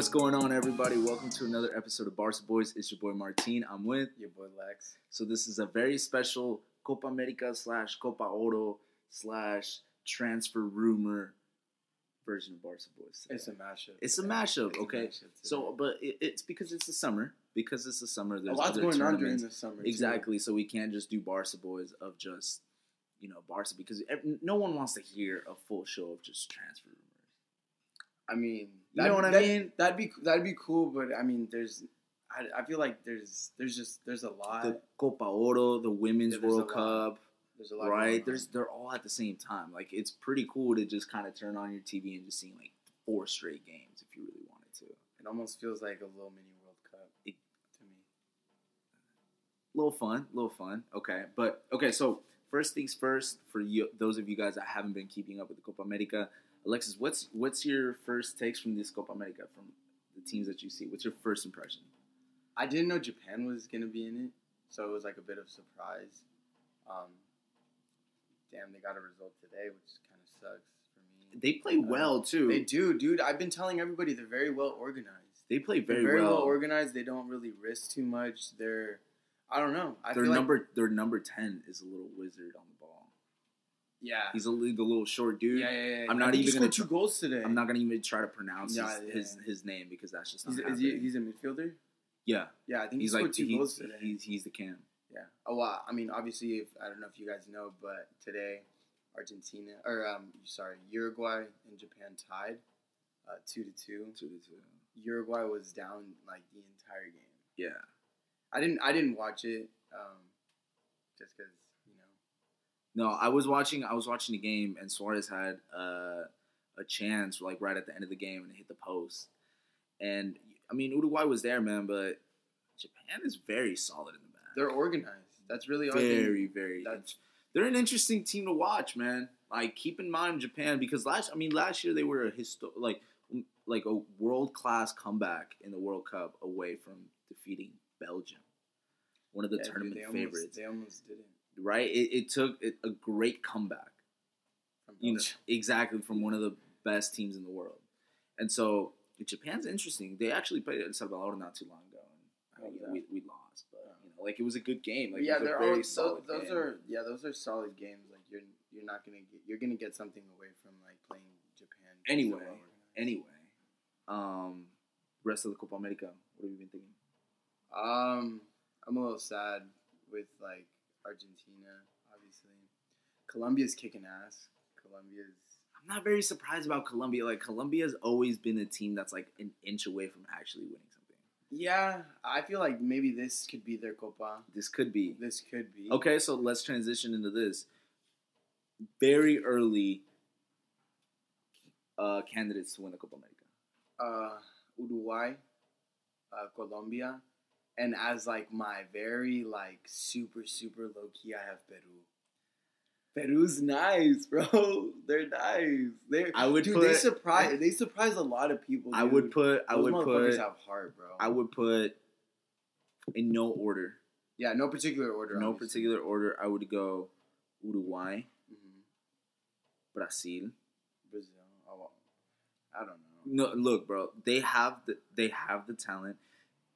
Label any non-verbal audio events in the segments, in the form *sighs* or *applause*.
What's going on, everybody? Welcome to another episode of Barca Boys. It's your boy Martin. I'm with. Your boy Lex. So this is a very special Copa America slash Copa Oro slash transfer rumor version of Barca Boys. It's a mashup. It's a today. mashup, It's a okay? mashup. So, but it, it's because it's the summer. Because it's the summer. a There's lot's other going on during the summer. too. Exactly. So we can't just do Barca Boys of just you know Barca because no one wants to hear a full show of just transfer rumors. I mean, You know what I that- mean? That'd be that'd be cool, but I mean, there's, I, I feel like there's there's just there's a lot. The Copa Oro, the Women's Yeah, World. Cup. there's a lot. right? There's they're all at the same time. Like it's pretty cool to just kind of turn on your TV and just see like four straight games if you really wanted to. It almost feels like a little mini World Cup It- to me. little fun, little fun. Okay, but okay. So first things first, for you, those of you guys that haven't been keeping up with the Copa America, Alexis, what's what's your first takes from this Copa America from the teams that you see? What's your first impression? I didn't know Japan was gonna be in it, so it was like a bit of surprise. Um, damn, they got a result today, which kind of sucks for me. They play well too. They do, dude. I've been telling everybody they're very well organized. They play very, very well. well. organized. They don't really risk too much. They're, I don't know. I their feel number, like, their number ten is a little wizard on. Yeah, He's a the little short dude. yeah, yeah, yeah. I'm not he even gonna scored two goals today. I'm not gonna even try to pronounce Yeah, his, yeah. his his name because that's just not He's, he, he's a midfielder. yeah, Yeah, I think he's he scored like two he- goals today. he's he's the cam. yeah. Oh wow. I mean, obviously, if I don't know if you guys know, but today, Argentina or um, sorry, Uruguay and Japan tied, uh, two to two. Two to two. Uruguay was down like the entire game. Yeah, I didn't. I didn't watch it. Um, just because. No, I was watching. I was watching the game, and Suarez had uh, a chance like right at the end of the game, and hit the post. And I mean, Uruguay was there, man, but Japan is very solid in the back. They're organized. That's really all I think- very, very. That's they're an interesting team to watch, man. Like keep in mind Japan because last I mean last year they were a histo- like like a world class comeback in the World Cup away from defeating Belgium, one of the yeah, dude, tournament they almost- favorites. They almost didn't. Right? It, it took a great comeback, From you know, exactly from one of the best teams in the world, and so Japan's interesting. They actually played El Salvador not too long ago, and Oh, yeah. we, we lost, but you know, like it was a good game. Like, yeah, they're all those, those game. are yeah, those are solid games. Like you're you're not gonna get you're gonna get something away from like playing Japan. Anyway. Anyway, um, rest of the Copa America. What have you been thinking? um, I'm a little sad with like Argentina. Obviously, Colombia's kicking ass. Colombia's I'm not very surprised about Colombia. Like Colombia's always been a team that's like an inch away from actually winning something. yeah. I feel like maybe this could be their Copa. This could be This could be okay. So let's transition into this. Very early uh, candidates to win the Copa America. uh, Uruguay, uh, Colombia, and as like my very like super super low key, I have Peru. Peru's nice, *laughs* bro. They're nice. They're I would dude. put- they surprise. They surprise a lot of people. I would put. I Those would motherfuckers put. have heart, bro. I would put in no order. yeah, no particular order. No obviously. particular order. I would go Uruguay, Mhm. Brazil. Brazil. I don't know. No, look, bro. They have the they have the talent.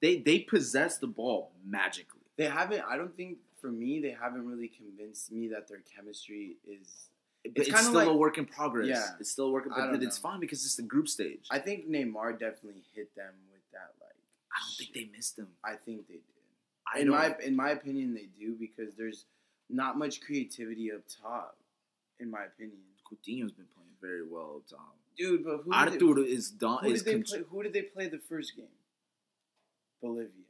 They they possess the ball magically. They haven't. I don't think for me they haven't really convinced me that their chemistry is. It's it's, still like- a work in progress. Yeah. it's still a work. But it's fine because it's the group stage. I, think Neymar definitely hit them with that. Like, I don't think they missed them. I think they did. I in my in my opinion, they do because there's not much creativity up top. In my opinion, Coutinho's been playing very well up top. dude. But who did Arthur is they, done. who Is did they con- play? Who did they play the first game? Bolivia.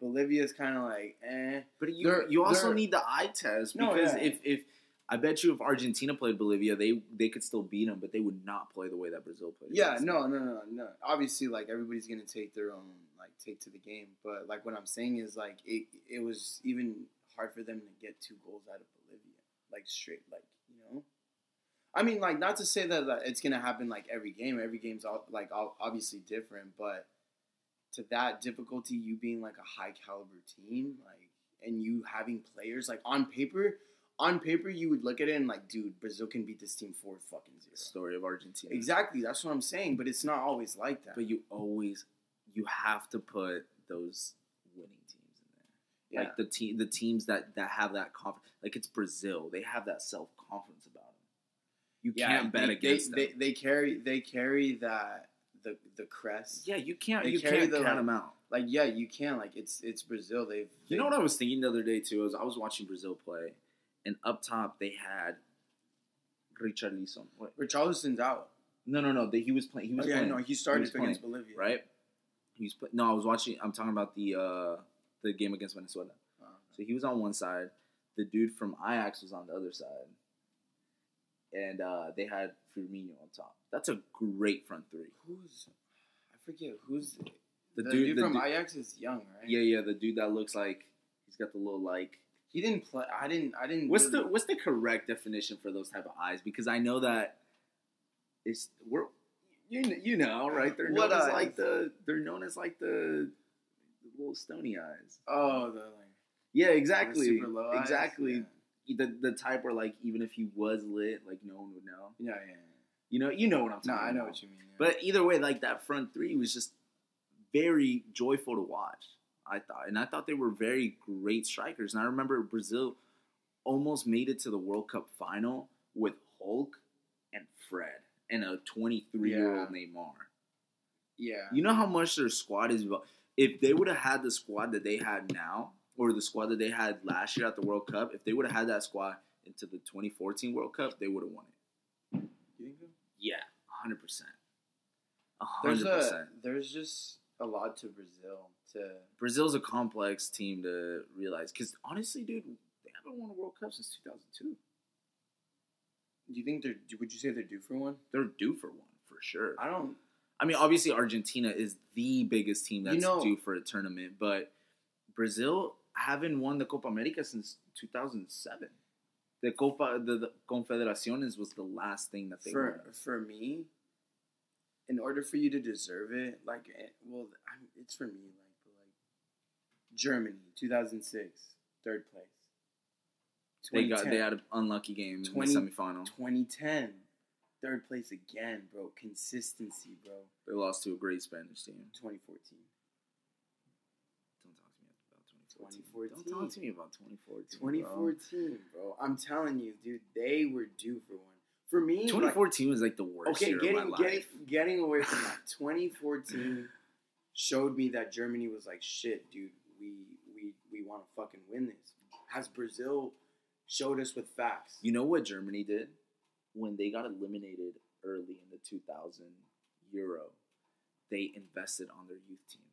Bolivia's kind of like eh. but you they're- you also need the eye test No, because yeah. if if I bet you if Argentina played Bolivia, they they could still beat them, but they would not play the way that Brazil played. Yeah, no, no, no, no. Obviously, like everybody's gonna take their own like take to the game, but like what I'm saying is like it it was even hard for them to get two goals out of Bolivia, like straight, like you know. I mean, like not to say that, that it's gonna happen like every game. Every game's all, like all, obviously different, but to that difficulty, you being like a high caliber team, like and you having players like on paper, on paper you would look at it and like, dude, Brazil can beat this team four fucking zero. Story of Argentina. Exactly, that's what I'm saying. But it's not always like that. But you always you have to put those winning teams in there. yeah. Like the team, the teams that that have that confidence. Like it's Brazil. They have that self confidence about them. You yeah, can't bet they, against they, them. They, they carry they carry that the the crest. yeah, you can't. they You carry can't the, count like- them out. Like yeah, you can. Like it's it's Brazil. They've You know what I was thinking the other day too? Is I was watching Brazil play, and up top they had Richarlison. What? Richarlison's out. No, no, no. They, he was playing. He was oh, yeah, playing. no, he started was against Bolivia. right? He was play- no. I was watching. I'm talking about the uh the game against Venezuela. Uh, So he was on one side. The dude from Ajax was on the other side, and uh, they had Firmino on top. That's a great front three. who's I forget who's The, the, dude, dude, the from dude- Ajax is young, right? yeah, yeah, the dude that looks like he's got the little like. He didn't play. I didn't. I didn't. What's the what's the correct definition for those type of eyes? Because I know that it's we're you you know right. They're known as eyes? like the they're known as like the, the little stony eyes. Oh, the like Yeah, exactly, super low eyes? exactly. The the type where like even if he was lit, like no one would know. Yeah, yeah. yeah, You know, you know what I'm talking No, I know about. what you mean. yeah. But either way, like that front three was just very joyful to watch. I thought, and I thought they were very great strikers. And I remember Brazil almost made it to the World Cup final with Hulk and Fred and a 23 year old Neymar. yeah, You know how much their squad is about. If they would have had the squad that they had now, or the squad that they had last year at the World Cup, if they would have had that squad into the 2014 World Cup, they would have won it. You think so? Yeah, 100 percent. There's hundred percent. a there's just a lot to Brazil to. Brazil's a complex team to realize because honestly, dude, they haven't won a World Cup since 2002. Do you think they're? Would you say they're due for one? They're due for one for sure. I don't. I mean, obviously, Argentina is the biggest team that's You know- due for a tournament, but Brazil haven't won the Copa America since 2007. The Copa, the, the Confederaciones was the last thing that they for won. for me, in order for you to deserve it, like, eh, well, I'm, it's for me, like, but like, Germany, two thousand six, third place. They got they had an unlucky game 20 in the semifinal. 2010, third place again, bro. Consistency, bro. They lost to a great Spanish team. 2014. Don't talk to me about 2014. 2014. Don't talk to me about 2014. 2014, bro. I'm telling you, dude, they were due for one. For me, like- 2014 was like the worst okay, year getting of my getting getting away from that. *sighs* 2014 showed me that Germany was like, shit, dude. We we we want to fucking win this. Has Brazil showed us with facts? You know what Germany did when they got eliminated early in the 2000 Euro? They invested on their youth teams,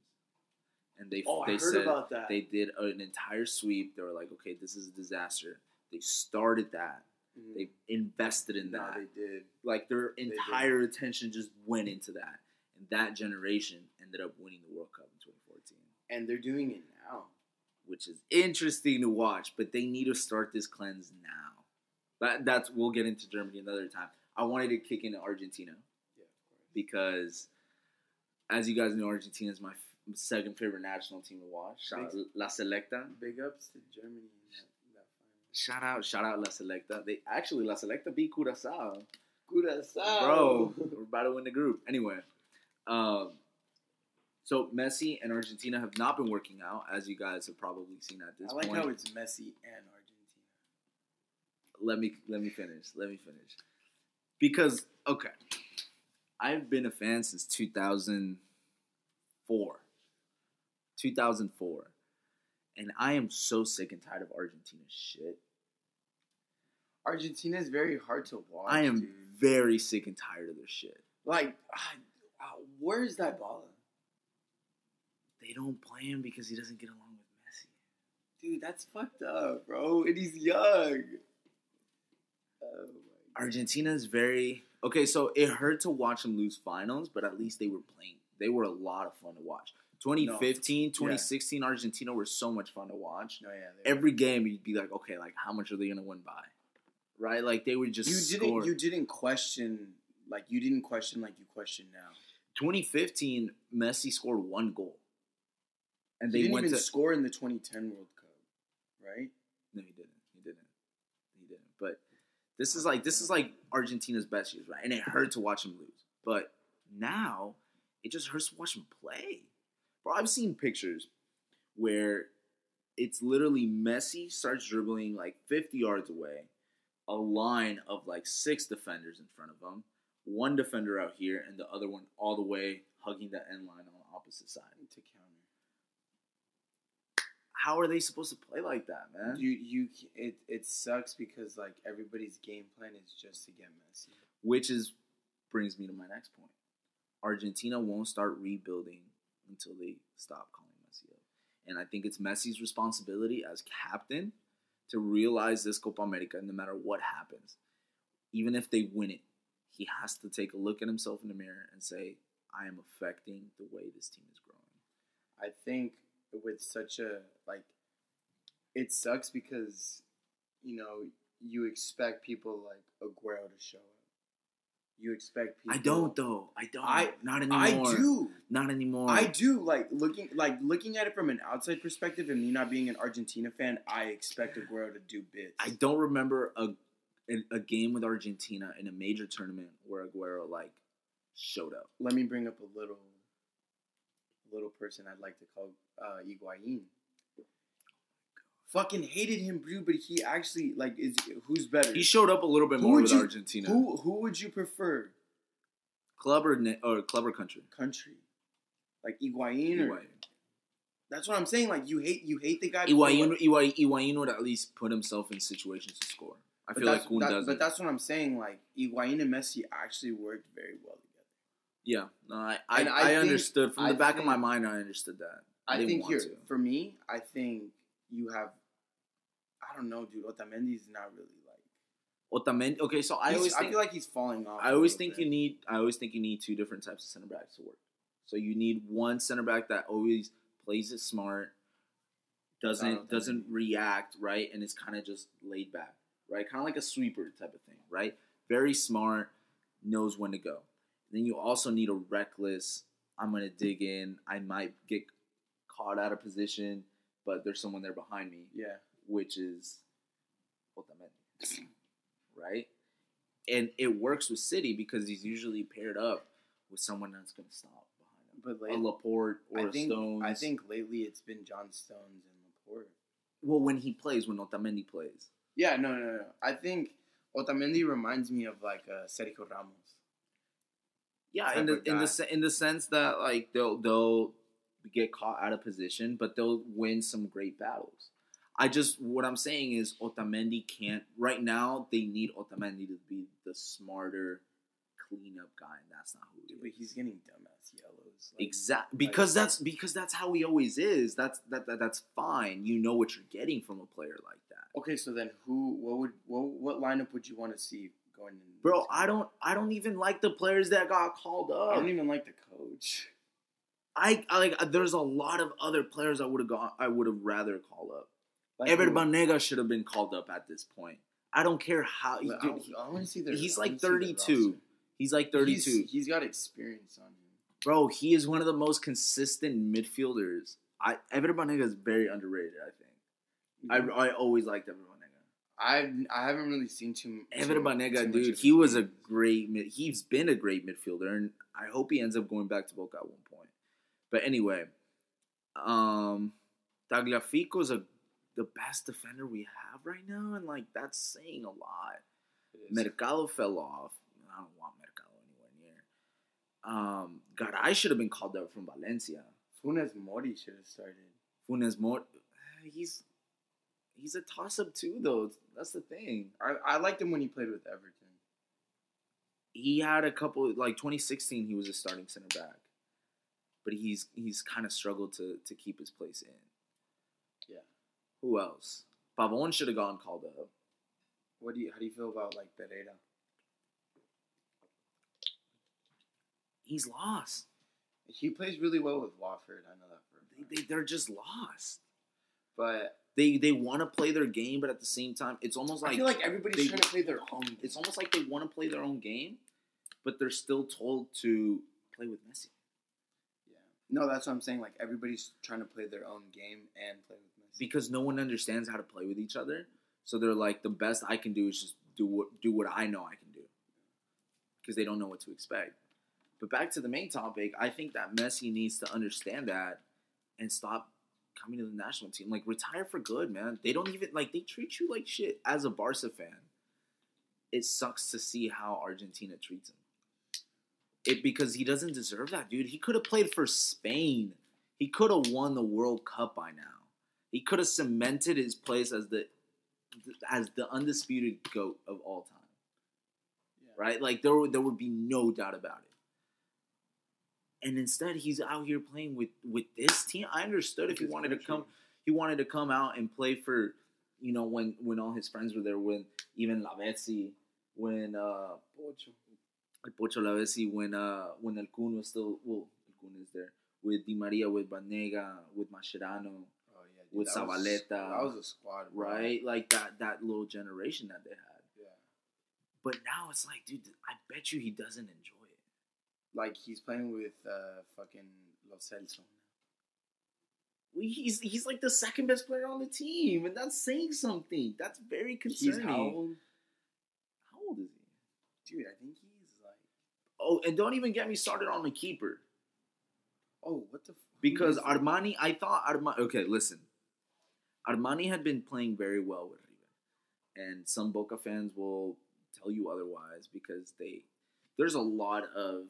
and they oh, they heard said about that. they did an entire sweep. They were like, okay, this is a disaster. They started that. Mhm. They invested in no, that. they did. like their entire attention just went into that, and that generation ended up winning the World Cup in 2014. And they're doing it now. which is interesting to watch. But they need to start this cleanse now. That that's we'll get into Germany another time. I wanted to kick into Argentina Yeah, of course. because, as you guys know, Argentina is my second favorite national team to watch. Shout out La Selecta. Big ups to Germany in that, that final. Shout out, shout out La Selecta. They actually La Selecta beat Curacao. Curaçao. Bro, we're about to win the group. Anyway, um, so Messi and Argentina have not been working out, as you guys have probably seen at this point. I like point. how it's Messi and Argentina. let me let me finish. Let me finish. Because okay, I've been a fan since 2004. 2004. And I am so sick and tired of Argentina's shit. Argentina is very hard to watch. I am dude. very sick and tired of their shit. like, ah, where's that ball? They don't play him because he doesn't get along with Messi. Dude, that's fucked up, bro. And he's young. Oh my Argentina is very okay. So it hurt to watch them lose finals, but at least they were playing. They were a lot of fun to watch. 2015, 2016, Argentina were so much fun to watch. No, yeah. Every game, you'd be like, okay, like how much are they gonna win by? Right? Like they would just you score. didn't. You didn't question like you didn't question like you question now. 2015, Messi scored one goal, and he they didn't went even to. score in the 2010 World Cup, right? no, he didn't. He didn't. He didn't. But this is like this is like Argentina's best years, right? And it hurt to watch him lose. But now it just hurts to watch him play. Bro, I've seen pictures where it's literally Messi starts dribbling like 50 yards away, a line of like six defenders in front of him, one defender out here, and the other one all the way hugging the end line on the opposite side. to counter. How are they supposed to play like that, man? You you it it sucks because like everybody's game plan is just to get Messi. Which is brings me to my next point. Argentina won't start rebuilding until they stop calling Messi up. And I think it's Messi's responsibility as captain to realize this Copa America, no matter what happens, even if they win it, he has to take a look at himself in the mirror and say, I am affecting the way this team is growing. I think with such a like, it sucks because you know you expect people like Aguero to show up. You expect people. I don't though. I don't. I- not anymore. I do. Not anymore. I do like looking like looking at it from an outside perspective, and me not being an Argentina fan. I expect Aguero to do bits. I don't remember a a, game with Argentina in a major tournament where Aguero like showed up. Let me bring up a little, little person I'd like to call uh, Higuain. Fucking hated him, dude, but he actually like is who's better? He showed up a little bit Who more with you- Argentina. Who who would you prefer? Club or na- or club or country? Country, like Higuain, or that's what I'm saying. Like you hate you hate the guy. what- Higuain, Higuain would at least put himself in situations to score. I but feel like Kun that- doesn't. but that's what I'm saying. Like Higuain and Messi actually worked very well together. yeah, no, I I, I I, think- understood from the I back of my mind. I understood that. I think here to. for me, I think you have. I don't know, dude. Otamendi's not really like. Otamendi. Okay, so I he's- always I feel like he's falling off. I always think bit. you need. I always think you need two different types of center backs to work. So you need one center back that always plays it smart, doesn't doesn't react right, and is kind of just laid back, right? Kind of like a sweeper type of thing, right? Very smart, knows when to go. Then you also need a reckless. I'm gonna dig in. I might get caught out of position, but there's someone there behind me Yeah. Which is Otamendi, right? And it works with City because he's usually paired up with someone that's going to stop behind But him, a late, Laporte or I a think Stones. I think lately it's been John Stones and Laporte. Well, when he plays, when Otamendi plays, Yeah, no, no, no. I think Otamendi reminds me of like uh, Sergio Ramos. yeah, in the in the in the sense that like they'll they'll get caught out of position, but they'll win some great battles. I just what I'm saying is Otamendi can't right now. They need Otamendi to be the smarter cleanup guy, and that's not who he is. But he's getting dumbass yellows. Like, Exactly because that's because that's how he always is. That's that, that that's fine. You know what you're getting from a player like that, Okay, so then who? What would? What, what lineup would you want to see going in? bro. I don't I don't even like the players that got called up. I don't even like the coach. I, I like. There's a lot of other players I would have gone. I would have rather called up. Like, Ever? Banega should have been called up at this point. I don't care how. Dude, I, I want to see their. he's like wanna see their 32. he's like 32. He's- he's got experience on him. Bro, he is one of the most consistent midfielders. I Ever Banega is very underrated. I think. I I always liked Ever Banega. I I haven't really seen too. Ever too- too Banega, dude, he was a great. He's been a great midfielder, and I hope he ends up going back to Boca at one point. But anyway, um, Tagliafico is a the best defender we have right now, and like that's saying a lot. Mercado fell off. I don't want Mercado anywhere near. Um, Garay should have been called up from Valencia. Funes Mori should have started. Funes Mori, he's he's a toss up too, though. That's the thing. I, I liked him when he played with Everton. he had a couple like 2016 he was a starting center back but he's he's kind of struggled to to keep his place in Yeah. Who else pavon should have gone called up What do you? How do you feel about like Pereira? he's lost He plays really well with Wofford. I know that for They, they they're just lost But they they want to play their game but at the same time it's almost like I feel like everybody's they- trying to play their own. it's almost like they want to play their own game but they're still told to play with messi yeah. No, that's what I'm saying. Like everybody's trying to play their own game and play with. Because no one understands how to play with each other so they're like the best i can do is just do what do what I know I can do because they don't know what to expect. But back to the main topic, I think that Messi needs to understand that and stop coming to the national team. Like retire for good, man. They don't even like they treat you like shit as a Barca fan. It sucks to see how Argentina treats him. It because he doesn't deserve that, dude. He could have played for Spain. He could have won the World Cup by now. He could have cemented his place as the as the undisputed goat of all time. Yeah. Right? Like there would, there would be no doubt about it. And instead, he's out here playing with with this team. I understood if he wanted to come, he wanted to come out and play for, you know, when when all his friends were there, when even Lavezzi, when uh, Pocho. El Pocho Lavezzi, when uh, when El Kun was still well, El Kun is there with Di Maria, with Banega, with Mascherano, With that Zabaleta. that was a squad, bro. right? Like that that little generation that they had. Yeah, But now it's like, dude, I bet you he doesn't enjoy it. like he's playing with uh, fucking Lo Celso. He's he's like the second best player on the team, and that's saying something. That's very concerning. He's how old? How old is he? Dude, I think he's like. Oh, and don't even get me started on the keeper Oh, what the? F- because? Armani. I thought Armani. Okay, listen. Armani had been playing very well with River, and some Boca fans will tell you otherwise because they. There's a lot of.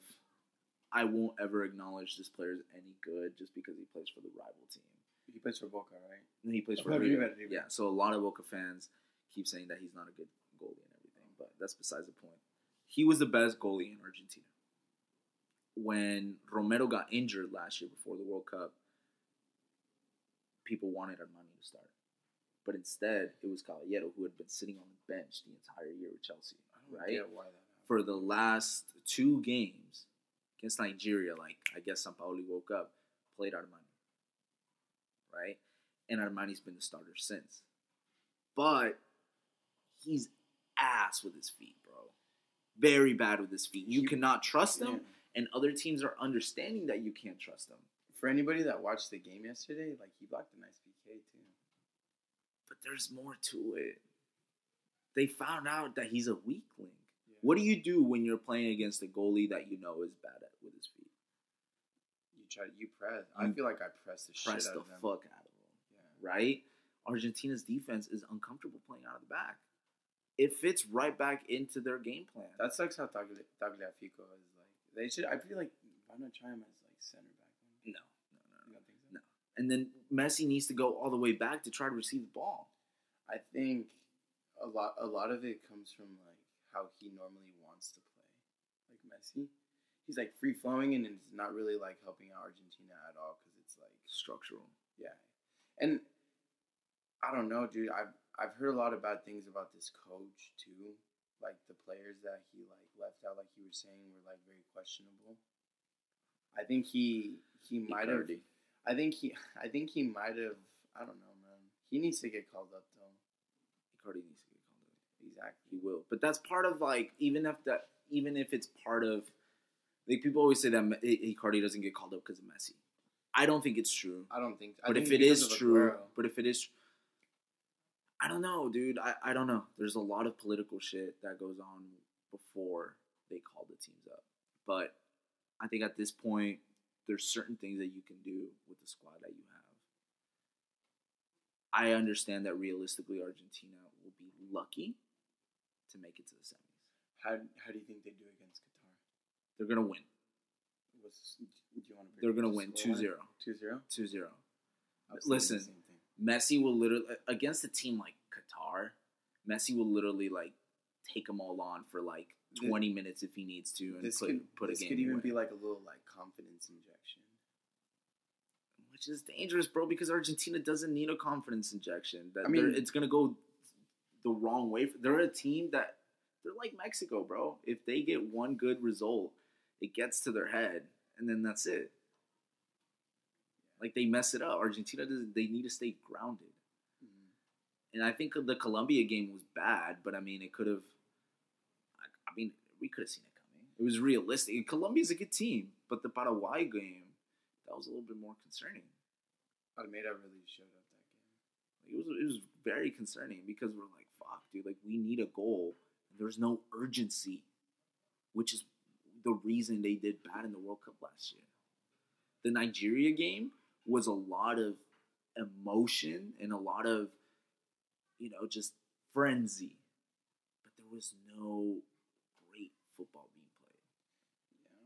I won't ever acknowledge this player as any good just because he plays for the rival team. he plays for Boca, right? And he plays for. River, River. Yeah, so a lot of Boca fans keep saying that he's not a good goalie and everything, but that's besides the point. He was the best goalie in Argentina. When Romero got injured last year before the World Cup, people wanted Armani to start. But instead, it was Caballero who had been sitting on the bench the entire year with Chelsea, right? get why that. For the last two games against Nigeria, like I guess Sampaoli woke up, played Armani. Right? And Armani's been the starter since. But he's ass with his feet, bro. Very bad with his feet. You cannot trust him, Yeah. and other teams are understanding that you can't trust him. For anybody that watched the game yesterday, like he blocked a nice PK too. But there's more to it. They found out that he's a weak link. Yeah. What do you do when you're playing against a goalie that you know is bad at with his feet? You try, you press. I feel like I press the Press shit out the of them. fuck out of him. Yeah. right? Argentina's defense is uncomfortable playing out of the back. It fits right back into their game plan. That sucks how Tagli- Tagliafico is like. They should. I feel like why not try him as like center? No, no, no, You don't think so? No. And then Messi needs to go all the way back to try to receive the ball. I think a lot. A lot of it comes from like how he normally wants to play, like Messi. He's like free flowing and it's not really like helping out Argentina at all because it's like Structural. Yeah, and I don't know, dude. I've I've heard a lot of bad things about this coach too. Like the players that he like left out, like you were saying, were like very questionable. I think he he might have. I think he I think he might have. I don't know, man. He needs to get called up though. Icardi needs to get called up. Exactly. He will, but that's part of like even if that even if it's part of like people always say that Icardi eh, eh, doesn't get called up because of Messi. I don't think it's true. I don't think. I But think if it is true, but if it is, I don't know, dude. I, I don't know. There's a lot of political shit that goes on before they call the teams up. But I think at this point, there's certain things that you can do with the squad that you have. I understand that realistically, Argentina will be lucky to make it to the semis. how how do you think they do against Qatar? They're gonna win. What's, do you want to? They're gonna win 2-0. 2-0? 2-0. I was thinking Listen, the same thing. Messi will literally against a team like Qatar. Messi will literally like take them all on for like twenty minutes if he needs to, and This put could put a this game could even away. be like a little like confidence injection. which is dangerous, bro. Because Argentina doesn't need a confidence injection. That I mean- it's gonna go the wrong way. They're a team that they're like Mexico, bro. If they get one good result, it gets to their head, and then that's it. Like they mess it up. Argentina does. They need to stay grounded. Mm-hmm. And I think the Colombia game was bad, but I mean, it could have. I, mean, we could have seen it coming. It was realistic. Colombia's a good team, but the Paraguay game that was a little bit more concerning. Almeida really showed up that game. It was it was very concerning because we're like, fuck, dude. Like we need a goal There's no urgency, which is the reason they did bad in the World Cup last year. The Nigeria game was a lot of emotion and a lot of, you know, just frenzy, but there was no football being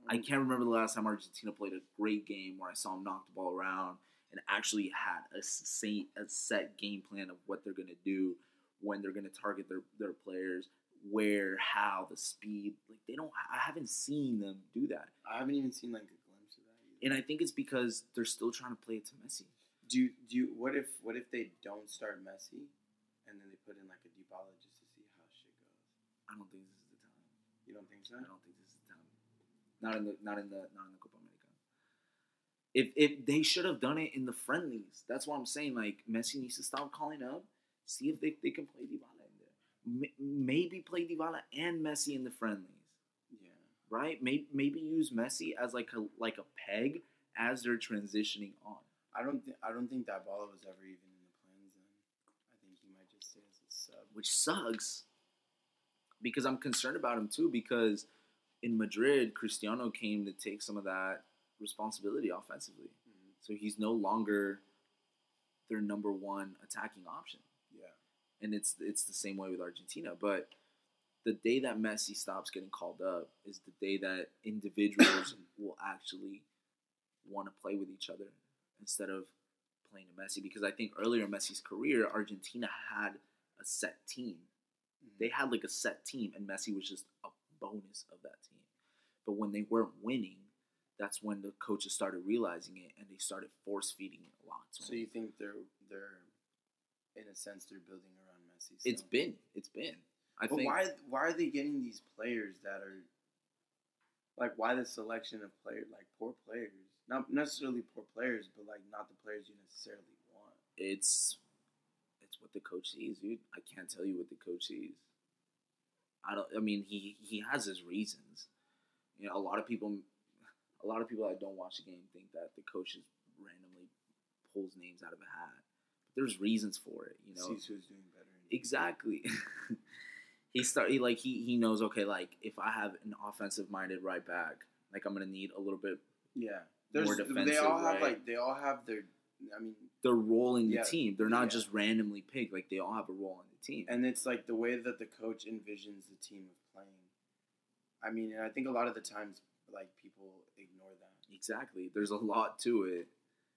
played. I can't remember the last time Argentina played a great game where I saw them knock the ball around and actually had a set, a set game plan of what they're going to do, when they're going to target their, their players, where, how, the speed. Like they don't. I haven't seen them do that. I haven't even seen like a glimpse of that. Either. And I think it's because they're still trying to play it to Messi. Do you, do you, what if what if they don't start Messi, and then they put in like a Dybala just to see how shit goes? I don't think this is the. You don't think so? I don't think this is the time. Not in the not in the not in the Copa America. If if they should have done it in the friendlies, that's what I'm saying. Like Messi needs to stop calling up, see if they, they can play Dybala in there. M- maybe play Dybala and Messi in the friendlies, Yeah. right? Maybe maybe use Messi as like a like a peg as they're transitioning on. I don't think I don't think that ball was ever even in the plans. Then I think he might just stay as a sub. which sucks because I'm concerned about him too. Because in Madrid, Cristiano came to take some of that responsibility offensively, Mhm. so he's no longer their number one attacking option. Yeah. And it's it's the same way with Argentina. But the day that Messi stops getting called up is the day that individuals *coughs* will actually want to play with each other instead of playing a Messi. Because I think earlier in Messi's career, Argentina had a set team Mhm. they had like a set team, and Messi was just a bonus of that team. But when they weren't winning, that's when the coaches started realizing it, and they started force feeding it a lot. So him. you think they're they're in a sense they're building around Messi? It's been, it's been. I But think why why are they getting these players that are like why the selection of players like poor players? Not necessarily poor players, but like not the players you necessarily want. it's what the coach sees, dude. I can't tell you what the coach sees. I don't. I mean, he he has his reasons. You know, a lot of people, a lot of people that don't watch the game think that the coach just randomly pulls names out of a hat. But there's reasons for it. You know, Sees who's doing better. Exactly. *laughs* he start he, like he he knows okay like if I have an offensive minded right back like I'm gonna need a little bit Yeah. There's, More they all have right? like they all have their I mean their role in the Yeah, team. They're not yeah. just randomly picked like they all have a role in the team. and it's like the way that the coach envisions the team of playing. I mean, and I think a lot of the times like people ignore that. exactly. There's a lot to it,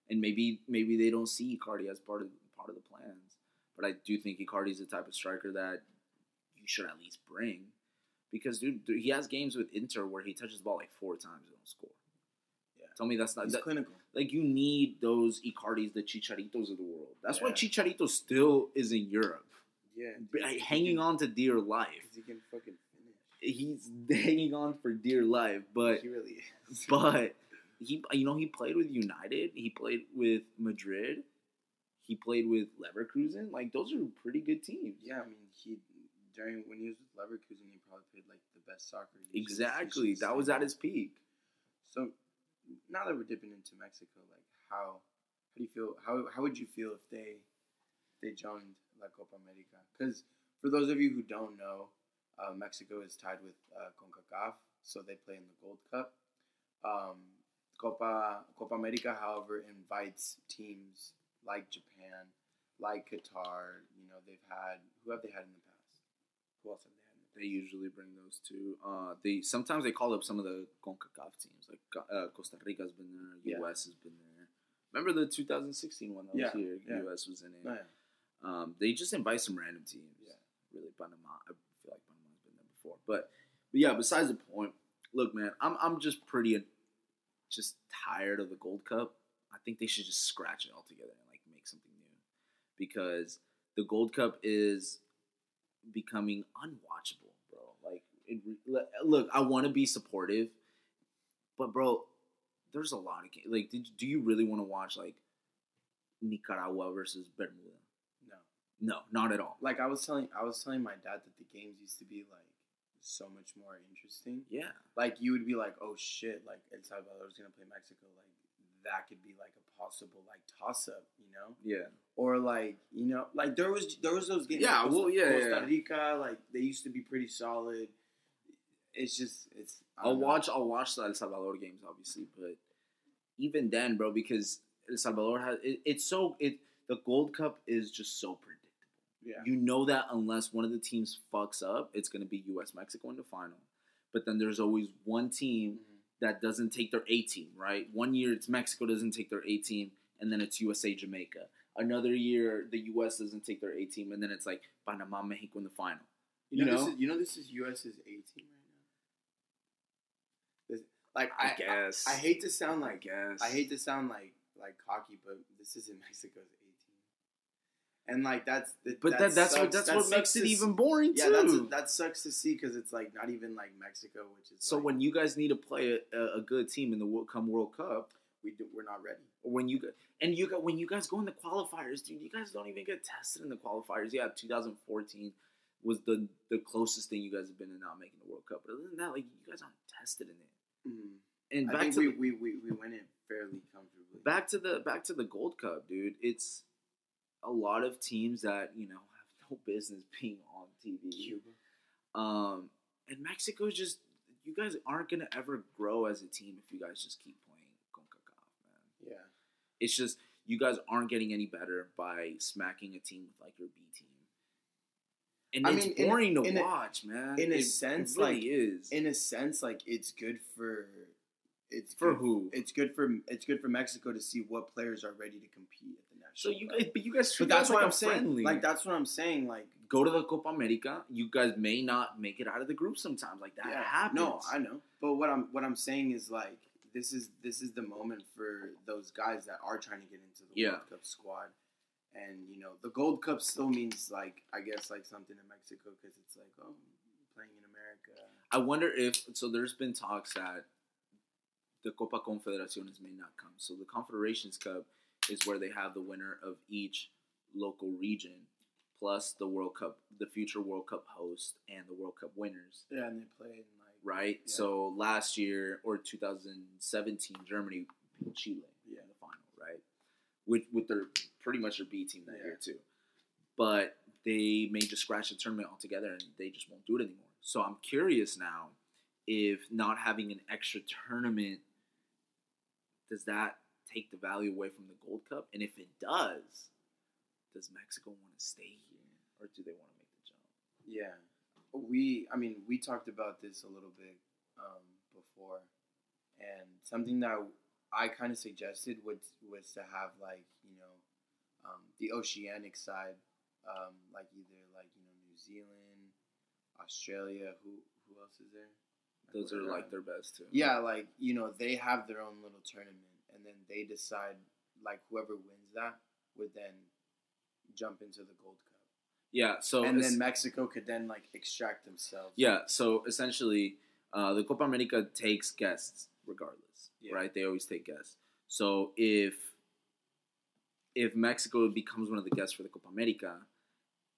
and maybe maybe they don't see Icardi as part of part of the plans. But I do think Icardi is the type of striker that you should at least bring, because dude, dude, he has games with Inter where he touches the ball like four times and don't score. Tell me that's not that, clinical. like you need those Icardis, the Chicharitos of the world. That's why Yeah. Chicharito still is in Europe, Yeah. b- hanging on to dear life. He can fucking finish. He's *laughs* hanging on for dear life, but he really is. *laughs* but he, you know, he played with United. He played with Madrid. He played with Leverkusen. Like those are pretty good teams. yeah, I mean, he during when he was with Leverkusen, he probably played like the best soccer. You should- you Exactly. That was at his peak. So now that we're dipping into Mexico, like how how do you feel? How how would you feel if they they joined La Copa America? Because for those of you who don't know, uh, Mexico is tied with uh, Concacaf, so they play in the Gold Cup. Um, Copa Copa America, however, invites teams like Japan, like Qatar. You know, they've had who have they had in the past? Who else have they had? In the past? They usually bring those two. Uh, they sometimes they call up some of the Concacaf teams, like uh, Costa Rica's been there, Yeah. U.S. has been there. Remember the 2016 one that was Yeah, here? yeah. U.S. was in it. Oh, yeah. Um, they just invite some random teams. Yeah. Really, Panama. I feel like Panama's been there before, but but yeah. Besides the point, look, man, I'm I'm just pretty just tired of the Gold Cup. I think they should just scratch it altogether and like make something new because the Gold Cup is becoming unwatchable, it, look, I want to be supportive, but bro, there's a lot of games. Like, did, do you really want to watch like Nicaragua versus Bermuda? No. No, not at all. like I was telling I was telling my dad that the games used to be like so much more interesting. Yeah, Like you would be like, oh shit, like El Salvador's gonna play Mexico, like that could be like a possible like toss up, you know? yeah, or like you know, like there was there was those games. Yeah, like, well, yeah, Costa yeah. Rica, like they used to be pretty solid. It's just it's. I'll know. watch. I'll watch the El Salvador games, obviously, but even then, bro, because El Salvador has it, it's so it the Gold Cup is just so predictable. Yeah. You know that unless one of the teams fucks up, it's going to be U.S. Mexico in the final. But then there's always one team Mhm. that doesn't take their A team, right? One year it's Mexico doesn't take their A team, and then it's USA Jamaica. Another year the U.S. doesn't take their A team, and then it's like Panama Mexico in the final. You know, You this is, you know this is US's A team right like I, I, guess. I hate to sound I like guess. I hate to sound like like cocky, but this isn't *laughs* Mexico's A team, and like that's that, But that, that's what that's that what makes it to even boring Yeah, too. that sucks to see because it's like not even like Mexico, which is so like, when you guys need to play a, a good team in the World come World Cup, we do, we're not ready. or when you go- and you got when you guys go in the qualifiers, dude, you guys don't even get tested in the qualifiers. Yeah, 2014 was the the closest thing you guys have been to not making the World Cup. But other than that, like you guys aren't tested in it. Mhm. And I back think to we, the, we, we, we win it fairly comfortably. back to the back to the Gold Cup, dude. It's a lot of teams that you know have no business *laughs* being on TV. Cuba. Um, and Mexico just you guys aren't gonna ever grow as a team if you guys just keep playing Concacaf, man. Yeah. It's just you guys aren't getting any better by smacking a team with like your B team. And I it's mean, in a- boring to in a- watch, man. in a It- sense, it really like, is. In a sense, like it's good for it's For good- who? It's good for it's good for Mexico to see what players are ready to compete at the national. so you guys, but you guys, But that's what like I'm a saying. friendly. Like that's what I'm saying. Like go to the Copa America. You guys may not make it out of the group sometimes. Like that yeah, happens. No, I know. But what I'm what I'm saying is like this is this is the moment for those guys that are trying to get into the Yeah. World Cup squad. And you know the Gold Cup still means like I guess like something in Mexico because it's like oh playing in America. I wonder if so. There's been talks that the Copa Confederaciones may not come. So the Confederations Cup is where they have the winner of each local region, plus the World Cup, the future World Cup host, and the World Cup winners. Yeah, and they play in like Right. Yeah. So last year or 2017, Germany beat Chile Yeah. in the final. Right. With with their pretty much their B team that Yeah. year too, but they may just scratch the tournament altogether and they just won't do it anymore. So I'm curious now if not having an extra tournament does that take the value away from the Gold Cup? And if it does, does Mexico want to stay here or do they want to make the jump? Yeah, we. I mean, we talked about this a little bit um, before, and something that I kind of suggested was was to have like you know um, the oceanic side, um, like either like you know New Zealand, Australia. Who who else is there? Those are like their best too. yeah, like you know they have their own little tournament, and then they decide like whoever wins that would then jump into the Gold Cup, Yeah. So and then Mexico could then like extract themselves. Yeah, so essentially, uh, the Copa America takes guests regardless, Yeah. right? They always take guests. So if if Mexico becomes one of the guests for the Copa America,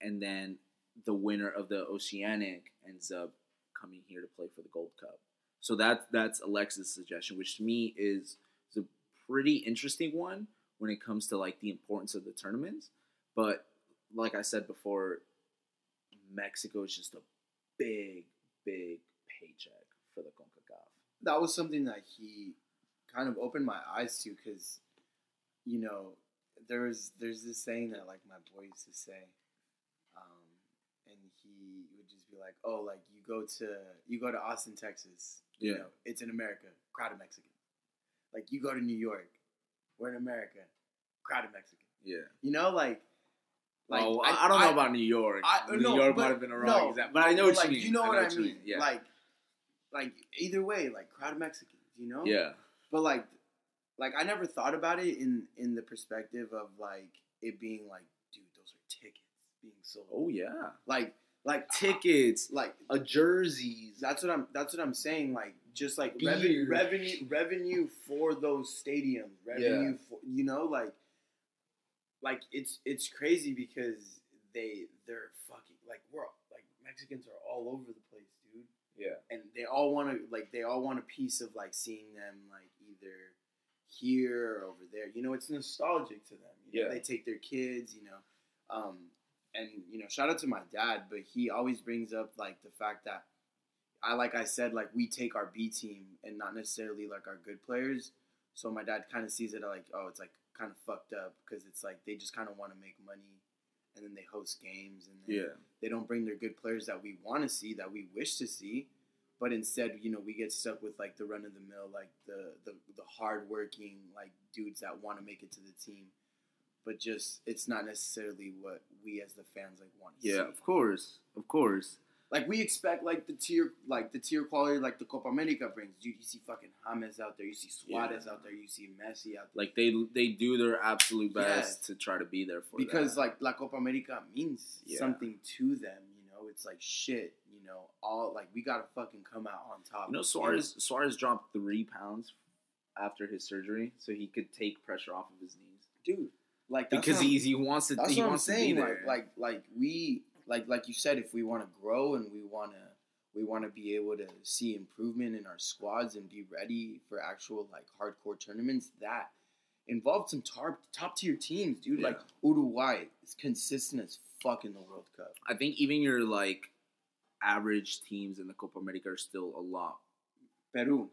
and then the winner of the Oceanic ends up coming here to play for the Gold Cup, so that that's Alexa's suggestion, which to me is, is a pretty interesting one when it comes to like the importance of the tournaments. But like I said before, Mexico is just a big, big paycheck for the CONCACAF. That was something that he kind of opened my eyes to because you know there was there's this saying that like my boy used to say um, and he would just be like oh like you go to you go to austin texas you Yeah. know it's in america crowd of mexicans like you go to new york we're in america crowd of mexicans Yeah. you know like like oh, I, I don't know about New York. I- New no, York but- might have been a wrong no, example, but I know what like, you mean. You know what I you mean? Yeah. Like, like either way, like crowd of Mexicans, you know. yeah. But like, like I never thought about it in in the perspective of like it being like, dude, those are tickets being sold. Oh yeah. Like, like ah. Tickets, like a jerseys. that's what I'm. That's what I'm saying. Like, just like revenue, revenue, revenue for those stadiums. Revenue for you know, like, like it's it's crazy because they they're fucking like we're like Mexicans are all over the. Yeah. and they all want to like they all want a piece of like seeing them like either here or over there. You know, it's nostalgic to them. You know, Yeah. they take their kids. You know, um, and you know, shout out to my dad, but he always brings up like the fact that I like I said like we take our B team and not necessarily like our good players. So my dad kind of sees it like oh it's like kind of fucked up because it's like they just kind of want to make money and then they host games and then Yeah. they don't bring their good players that we want to see that we wish to see but instead you know we get stuck with like the run of the mill like the the, the hard working like dudes that want to make it to the team but just it's not necessarily what we as the fans like want to Yeah, see of course, of course. Like we expect like the tier like the tier quality like the Copa America brings you, you see fucking James out there you see Suarez Yeah. out there you see Messi out there Like they they do their absolute best Yes. to try to be there for because that. like La Copa America means Yeah. something to them. You know, it's like shit. You know, all like we gotta fucking come out on top. you know Suarez Suarez dropped three pounds after his surgery, so he could take pressure off of his knees dude. Like that's because he he wants to That's he what I'm wants to saying. Like like like we like like you said, if we want to grow and we want to we want to be able to see improvement in our squads and be ready for actual like hardcore tournaments that involve some top top tier teams, dude. Like Uruguay is consistent as fuck in the World Cup. I think even your like average teams in the Copa America are still a lot. Peru.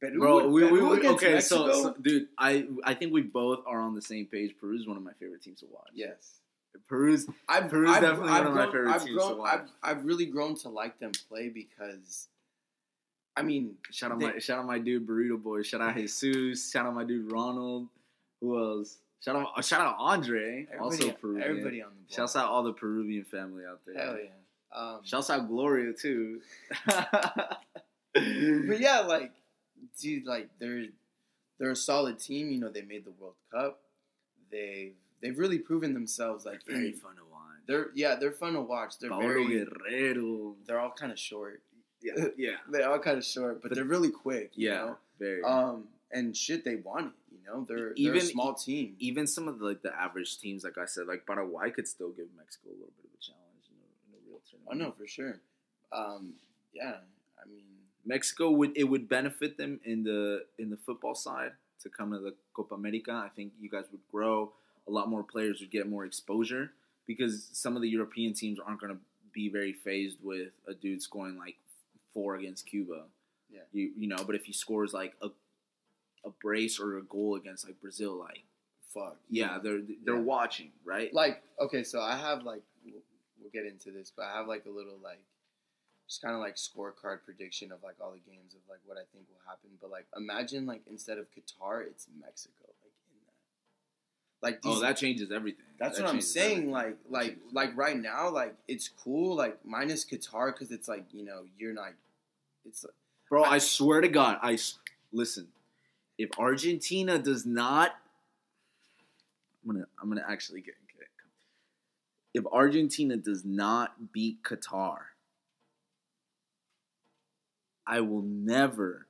Peru, Bro, we, Peru we- okay, so, so dude, I I think we both are on the same page. Peru is one of my favorite teams to watch. yes. Peru's I've, Peru's I've, definitely I've one of my favorite I've teams grown, to watch. I've, I've really grown to like them play because, I mean, shout out They- my shout out my dude Burrito Boy. Shout out Jesus. Shout out my dude Ronald. Who else? Shout out shout out Andre. also everybody, Peruvian. everybody on the block. Shouts out all the Peruvian family out there. Hell yeah. Um, Shouts out Gloria too. *laughs* but yeah, like, dude, like they're they're a solid team. You know, they made the World Cup. They they've really proven themselves. Like, very in- fun to watch. they're yeah, they're fun to watch. They're Paolo very Guerrero. they're all kind of short. Yeah, *laughs* yeah, They're all kind of short, but, they're really quick. You yeah. know? Very. Um, and shit, they want it. You know, they're they're Even- a small team. even some of the like the average teams, like I said, like Paraguay could still give Mexico a little bit of a challenge in a, in a real Oh tournament. no, for sure. Um, yeah, I mean, Mexico would it would benefit them in the in the football side to come to the Copa America. I think you guys would grow. A lot more players would get more exposure because some of the European teams aren't going to be very fazed with a dude scoring like four against Cuba. Yeah. you you know, but if he scores like a a brace or a goal against like Brazil, like fuck. yeah, they're they're Yeah. watching right. Like, okay, so I have like, we'll, we'll get into this, but I have like a little like, just kind of like scorecard prediction of like all the games of like what I think will happen. But like, imagine like instead of Qatar, it's Mexico. Like that. These, oh, that changes everything. That's That what I'm saying. everything. Like, like, like right now, like it's cool. Like minus Qatar because it's like you know you're not. It's uh, Bro, I swear to God, I listen. If Argentina does not, I'm gonna, I'm gonna actually get. if Argentina does not beat Qatar, I will never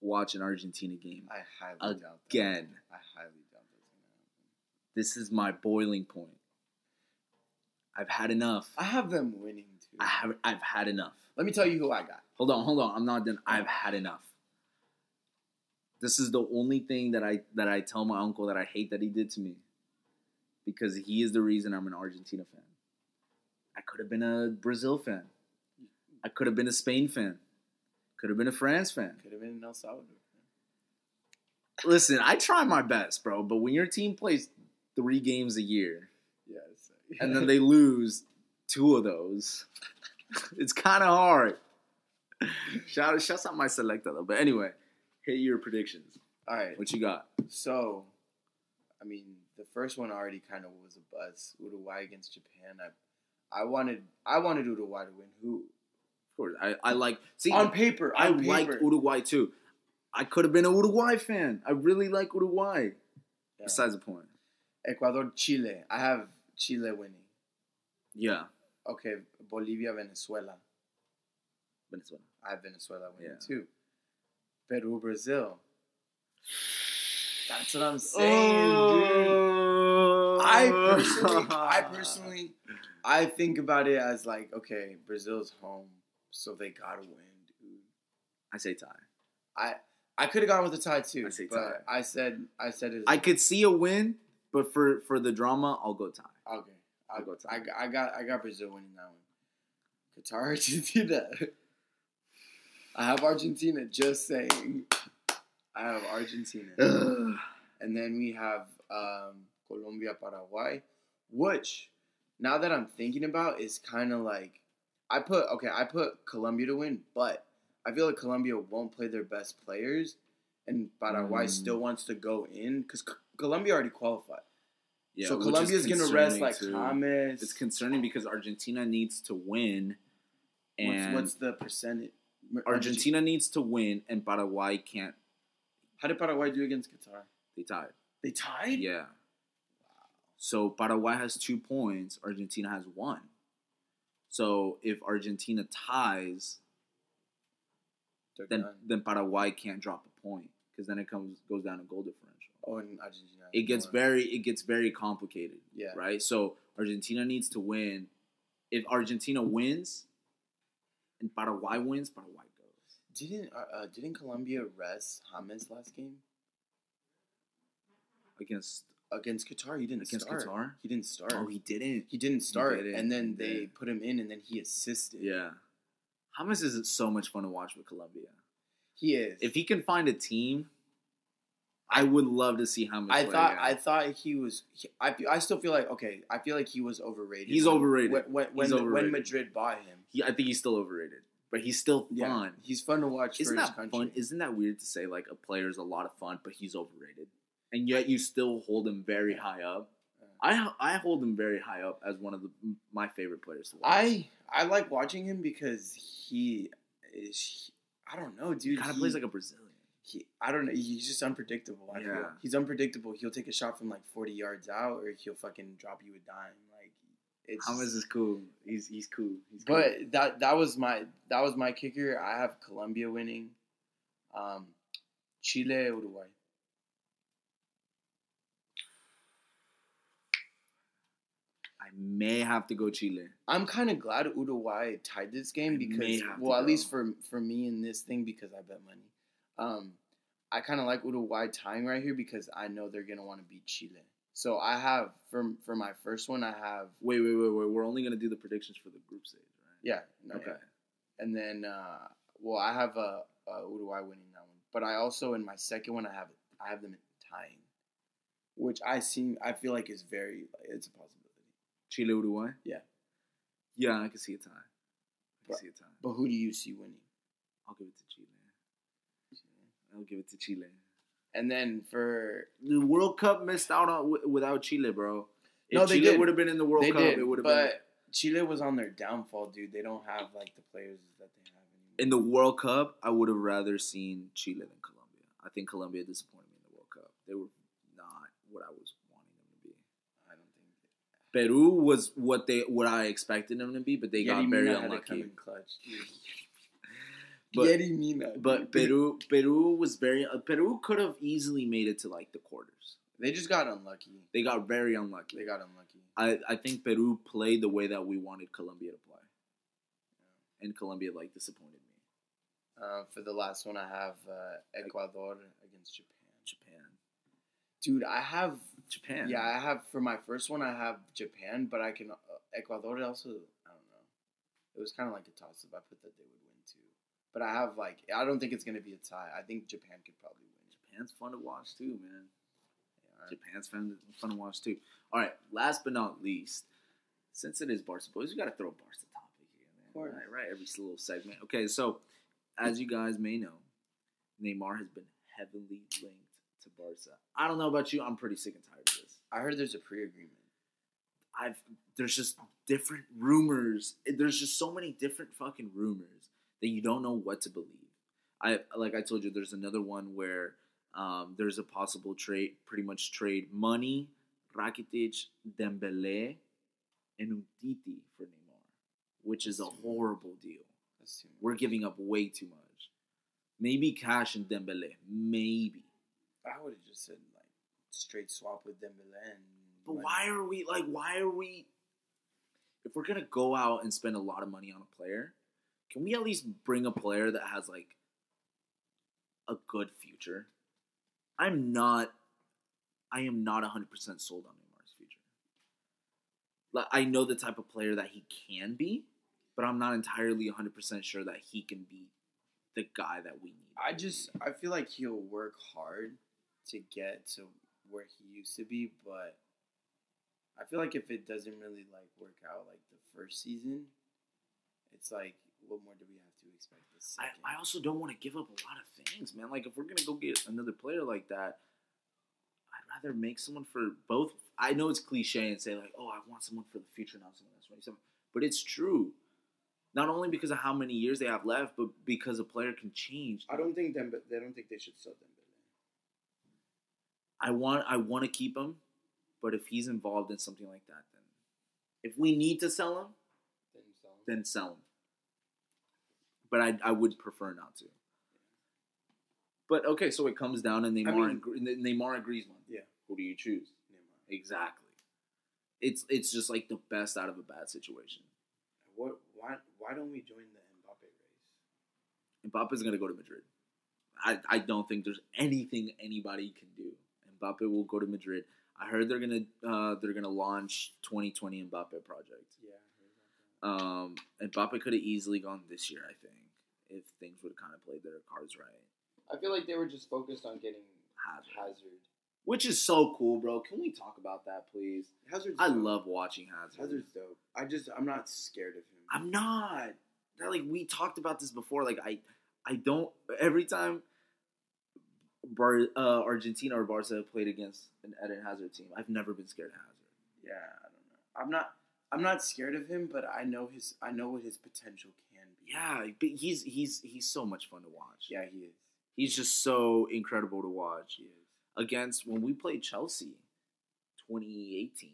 watch an Argentina game I highly doubt that. again. I highly doubt that's gonna happen. This is my boiling point. I've had enough. I have them winning too. I have, I've had enough. Let me tell you who I got. Hold on, hold on. I'm not done. I've had enough. This is the only thing that I that I tell my uncle that I hate that he did to me. Because he is the reason I'm an Argentina fan. I could have been a Brazil fan. I could have been a Spain fan. Could have been a France fan. Could have been an El Salvador. Listen, I try my best, bro, but when your team plays three games a year Yes. and then *laughs* they lose two of those, *laughs* it's kind of hard. Shout shouts out my selector though. But anyway, hit your predictions. All right. What you got? So, I mean, the first one already kind of was a buzz. Uruguay against Japan. I, I wanted, I wanted Uruguay to win. Who Of course, I, I like see. on paper? I on like paper. Uruguay too. I could have been a Uruguay fan. I really like Uruguay. Yeah. Besides the point, Ecuador, Chile. I have Chile winning. yeah, Okay, Bolivia, Venezuela. Venezuela. I have Venezuela winning Yeah. too. Peru, Brazil. That's what I'm saying, dude. I personally, I personally, I think about it as like, okay, Brazil's home, so they gotta win, dude. I say tie. I I could have gone with a tie too, I say but tie. I said I said it. I could see a win, but for for the drama, I'll go tie. okay. I, I'll go tie. I, got- I got I got Brazil winning that one. Qatar, *laughs* Argentina. I have Argentina. Just saying. I have Argentina, *sighs* and then we have um, Colombia, Paraguay, which now that I'm thinking about is kind of like I put okay. I put Colombia to win, but I feel like Colombia won't play their best players, and Paraguay Mm. still wants to go in because Colombia already qualified. yeah, so is Colombia's gonna rest like too. James. It's concerning because Argentina needs to win, What's, and what's the percentage? Argentina needs to win, and Paraguay can't. How did Paraguay do against Qatar? They tied. They tied. Yeah. Wow. So Paraguay has two points. Argentina has one. So if Argentina ties, They're then done. then Paraguay can't drop a point because then it comes goes down to goal differential. Oh, and Argentina. It gets very it gets very complicated. Yeah. Right. So Argentina needs to win. If Argentina wins, and Paraguay wins, Paraguay goes. Didn't uh, uh, didn't Colombia rest James last game against against Qatar? He didn't against start. Qatar. He didn't start. Oh, he didn't. He didn't start, didn't. and then they didn't. put him in, and then he assisted. Yeah. James is so much fun to watch with Colombia. he is. If he can find a team, I would love to see James. I thought. I thought he was. He, I, I still feel like okay. I feel like he was overrated. He's overrated. when when, He's when, overrated. when Madrid bought him. He, I think he's still overrated, but he's still Yeah, fun. he's fun to watch. Isn't for his that country. fun? Isn't that weird to say like a player is a lot of fun, but he's overrated, and yet you still hold him very high up? I I hold him very high up as one of the my favorite players to watch. I I like watching him because he is. I don't know, he dude. kind of he- plays like a Brazilian. He, I don't know. He's just unpredictable. I feel Yeah. he's unpredictable. He'll take a shot from like forty yards out, or he'll fucking drop you a dime. Like it's. James is cool. He's he's cool. He's cool. but that that was my that was my kicker. I have Colombia winning. Um, Chile, Uruguay. I may have to go Chile. I'm kind of glad Uruguay tied this game because, well, at go. least for for me in this thing because I bet money. Um, I kind of like Uruguay tying right here because I know they're gonna want to beat Chile. So I have for for my first one, I have Wait, wait, wait, wait. We're only gonna do the predictions for the group stage, right? yeah, no, Okay. yeah. and then uh, well, I have uh, uh, Uruguay winning that one, but I also in my second one, I have I have them tying, which I seem I feel like is very it's a possibility. Chile, Uruguay. Yeah. Yeah, I can see a tie. I can But- see a tie. But who do you see winning? I'll give it to Chile. I'll give it to Chile. And then for The World Cup missed out on w- without Chile, bro. If No, they Chile did. would have been in the World they Cup, did, it would have but been Chile was on their downfall, dude. They don't have like the players that they have anymore. in the World Cup. I would have rather seen Chile than Colombia. I think Colombia disappointed me in the World Cup. They were not what I was wanting them to be. I don't think Peru was what they what I expected them to be, but they got Yeti very to come unlucky. clutch. But- But. *laughs* Peru, Peru was very. Uh, Peru could have easily made it to like the quarters. they just got unlucky. They got very unlucky. They got unlucky. I, I think Peru played the way that we wanted Colombia to play, and Colombia like disappointed me. Uh, for the last one, I have uh, Ecuador against Japan. Japan, Dude, I have Japan. yeah, I have for my first one, I have Japan, but I can uh, Ecuador also. I don't know. It was kind of like a toss up. I put that they would but I have like I don't think it's gonna be a tie. I think Japan could probably win. Japan's fun to watch too, man. Yeah, Japan's fun, fun to watch too. All right, last but not least, since it is Barca Boys, we got to throw Barca topic here, man. Of course. Right, right, every little segment. Okay, so as you guys may know, Neymar has been heavily linked to Barca. I don't know about you, I'm pretty sick and tired of this. I heard there's a pre-agreement. I've there's just different rumors. There's just so many different fucking rumors that you don't know what to believe. I like I told you, there's another one where um, there's a possible trade, pretty much trade money, Rakitic, Dembele, and Umtiti for Neymar, which is a horrible deal. We're giving up way too much. Maybe cash and Dembele, maybe. I would have just said like straight swap with Dembele. And, But like, why are we like? Why are we? If we're gonna go out and spend a lot of money on a player, can we at least bring a player that has like a good future. I'm not. I am not 100 percent sold on Neymar's future. Like I know the type of player that he can be, but I'm not entirely 100 percent sure that he can be the guy that we need. I just I feel like he'll work hard to get to where he used to be, but I feel like if it doesn't really like work out like the first season, it's like what more do we have to expect this I, second? I also don't want to give up a lot of things, man. Like if we're gonna go get another player like that, I'd rather make someone for both. I know it's cliche and say like, oh, I want someone for the future, not someone that's 27, but it's true. Not only because of how many years they have left, but because a player can change. I don't think them, but they don't think they should sell them. I want I want to keep him, but if he's involved in something like that, then if we need to sell him, Then sell them. then sell him. But I I would prefer not to. But okay, so it comes down to Neymar mean- and Neymar and Griezmann. Yeah. Who do you choose? Neymar. Exactly. It's it's just like the best out of a bad situation. What? Why? Why don't we join the Mbappe race? Mbappe's gonna go to Madrid. I, I don't think there's anything anybody can do. Mbappe will go to Madrid. I heard they're gonna uh, they're gonna launch 2020 Mbappe project. Yeah. I heard about that. Um, Mbappe could have easily gone this year. I think if things would have kind of played their cards right. I feel like they were just focused on getting Hazard, Hazard. which is so cool, bro. Can we talk about that, please? Hazard's I dope. love watching Hazard. Hazard's dope. I just I'm not scared of him. I'm not. They're like we talked about this before. Like I, I don't. Every time Bar, uh, Argentina or Barca have played against an Eden Hazard team, I've never been scared of Hazard. Yeah, I don't know. I'm not. I'm not scared of him, but I know his. I know what his potential can be. Yeah, but he's he's he's so much fun to watch. Yeah, he is. he's just so incredible to watch. He is. Against when we played Chelsea, 2018,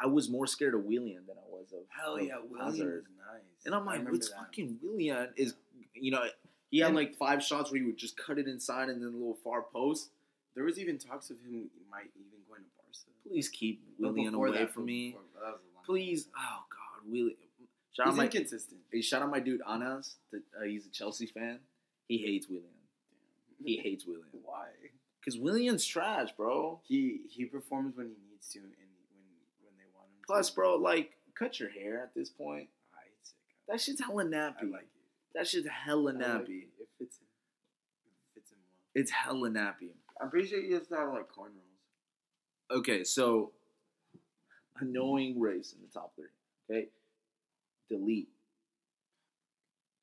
I was more scared of Willian than I was of Hell of yeah, Willian was nice. And I'm like, it's that. fucking Willian is, you know, he had And- like five shots where he would just cut it inside and then a little far post. There was even talks of him might even going to Barca. Please keep Willian away that, from me. before- that was a long Please, oh God, Willian. Shout He's out my inconsistent. hey, shout out my dude Anas. That uh, he's a Chelsea fan. He hates Willian. He hates Willian. *laughs* Why? because Willian's trash, bro. He he performs when he needs to and when when they want him. Plus, to. bro, like cut your hair at this point. Ah, he's sick. That shit's hella nappy. I like it. That shit's hella I like nappy. it. It fits him. It fits him well. It's hella nappy. I'm pretty sure he has to have like cornrows. Okay, so annoying race in the top three. Okay, De Ligt.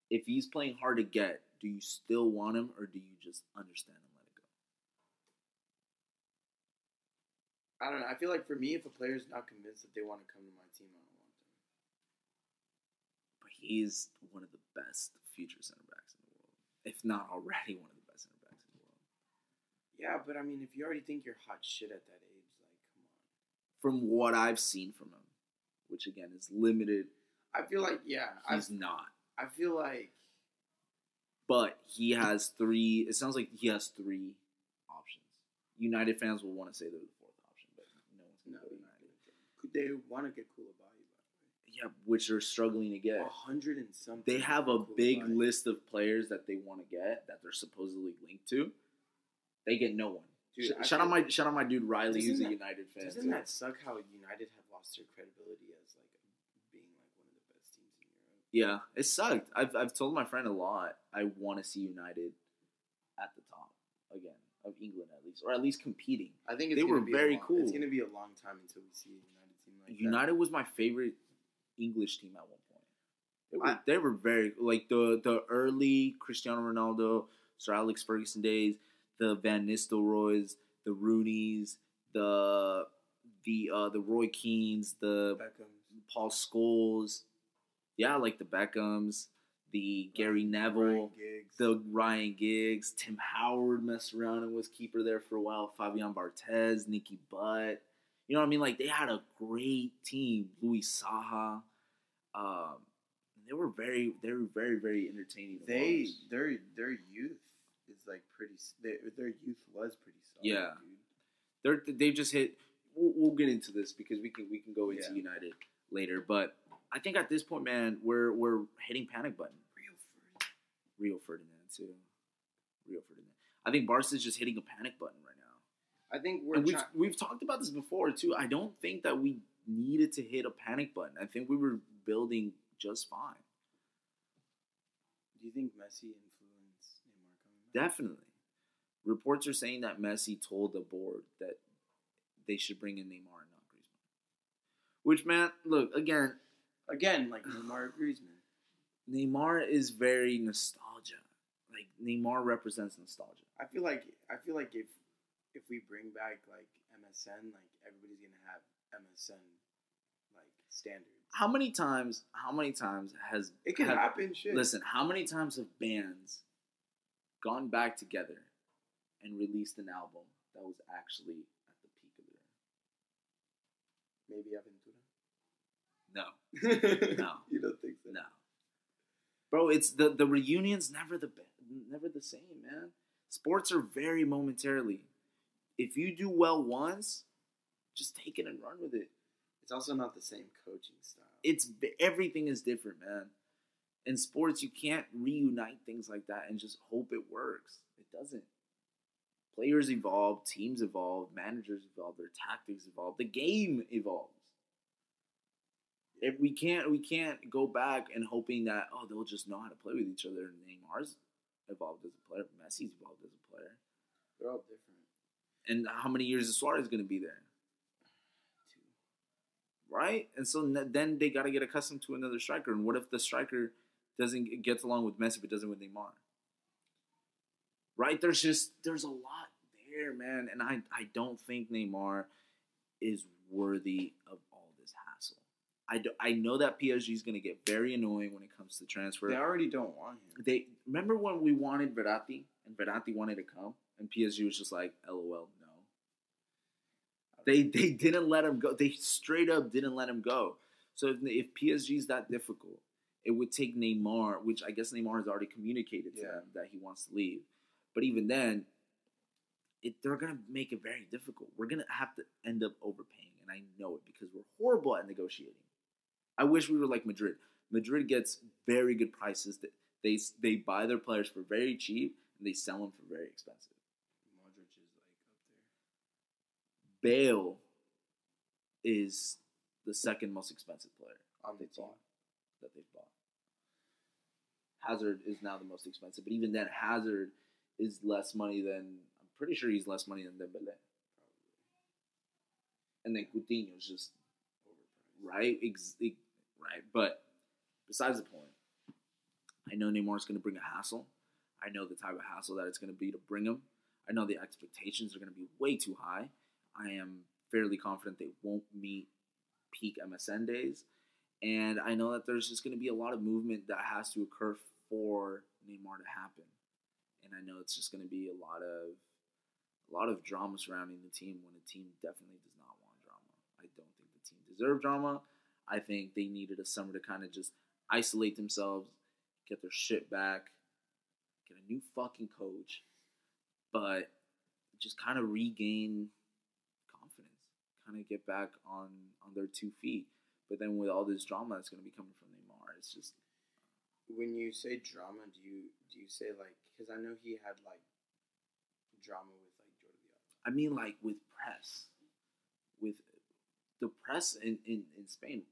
If he's playing hard to get, do you still want him or do you just understand and let it go? I don't know. I feel like for me, if a player's not convinced that they want to come to my team, I don't want them. But he's one of the best future center backs in the world, if not already one of the best center backs in the world. Yeah, but I mean, if you already think you're hot shit at that age, like, come on. From what I've seen from him, which again is limited, I feel like, yeah, I, he's not. I feel like, But he has three. It sounds like he has three options. United fans will want to say they're the fourth option, but no one's gonna go United. could they want to get Koulibaly, by Yeah, which they're struggling to get. A hundred and something. They have a big Koulibaly. list of players that they want to get that they're supposedly linked to. They get no one. Dude, Sh- shout out my shout out my dude Riley, who's a that- United fan. Doesn't too. that suck how United have lost their credibility as like being like one of the best teams in Europe? Yeah, it sucked. I've I've told my friend a lot. I want to see United at the top again of England at least, or at least competing. I think it's They were very long, cool. It's gonna be a long time until we see a United team like that. United was my favorite English team at one point. They were, I- they were very like the the early Cristiano Ronaldo, Sir Alex Ferguson days, the Van Nistelrooys, the Rooney's, the the uh, the Roy Keanes, the Beckham. Paul Scholes, yeah, like the Beckhams, the Gary Neville, Ryan the Ryan Giggs, Tim Howard messed around and was keeper there for a while. Fabian Barthez, Nicky Butt. You know what I mean? Like they had a great team. Louis Saha. Um, they were very, they were very, very entertaining. They watch. their their youth is like pretty. Their, their youth was pretty solid. Yeah. dude. they're they just hit. We'll, we'll get into this because we can we can go into Yeah. United later. But I think at this point, man, we're we're hitting panic button. Rio Ferdinand. Rio Ferdinand too. Rio Ferdinand. I think Barca's just hitting a panic button right now. I think we're And we've try- we've talked about this before too. I don't think that we needed to hit a panic button. I think we were building just fine. Do you think Messi influenced Neymar coming back? Definitely. Reports are saying that Messi told the board that they should bring in Neymar and not Griezmann. Which man, look again, Again, like Neymar, Griezmann. Neymar is very nostalgia. Like Neymar represents nostalgia. I feel like I feel like if if we bring back like MSN, like everybody's gonna have MSN like standards. How many times? How many times has It can have- happen. Shit. Listen, how many times have bands gone back together and released an album that was actually at the peak of it? maybe Aventura. their? No, *laughs* you don't think so? no, bro. It's the the reunions never the be- never the same, man. Sports are very momentarily. If you do well once, just take it and run with it. It's also not the same coaching style. It's everything is different, man. In sports, you can't reunite things like that and just hope it works. It doesn't. Players evolve, teams evolve, managers evolve, their tactics evolve, the game evolves. If we can't, we can't go back and hoping that oh they'll just know how to play with each other. Neymar's evolved as a player, Messi's evolved as a player, They're all different. and how many years is Suarez going to be there? Too. right? And so then they got to get accustomed to another striker. And what if the striker doesn't gets along with Messi but doesn't with Neymar? Right? There's just there's a lot there, man. And I I don't think Neymar is worthy of all this hassle. I, do, I know that PSG is going to get very annoying when it comes to transfer. They already don't want him. They remember when we wanted Verratti and Verratti wanted to come and PSG was just like, "LOL, no." They they didn't let him go. They straight up didn't let him go. So if, if PSG is that difficult, it would take Neymar, which I guess Neymar has already communicated to Yeah. them that he wants to leave. But even then, it, they're gonna make it very difficult. We're gonna have to end up overpaying, and I know it because we're horrible at negotiating. I wish we were like Madrid. Madrid gets very good prices. That they they buy their players for very cheap and they sell them for very expensive. Modric is like up there. Bale is the second most expensive player on the team. bought. That they've bought. Hazard is now the most expensive, but even then, Hazard is less money than I'm pretty sure he's less money than Dembele. And then Coutinho is just Overpriced. right, ex- right. But besides the point, I know Neymar is going to bring a hassle. I know the type of hassle that it's going to be to bring him. I know the expectations are going to be way too high. I am fairly confident they won't meet peak MSN days, and I know that there's just going to be a lot of movement that has to occur for Neymar to happen. And I know it's just going to be a lot of a lot of drama surrounding the team when the team definitely does not want drama. I don't think the team deserved drama. I think they needed a summer to kind of just isolate themselves, get their shit back, get a new fucking coach, but just kind of regain confidence, kind of get back on on their two feet. But then with all this drama that's going to be coming from Neymar, it's just When you say drama, do you do you say like? Because I know he had like drama with like Jordi Alba. I mean, like with press, with the press in, in, in Spain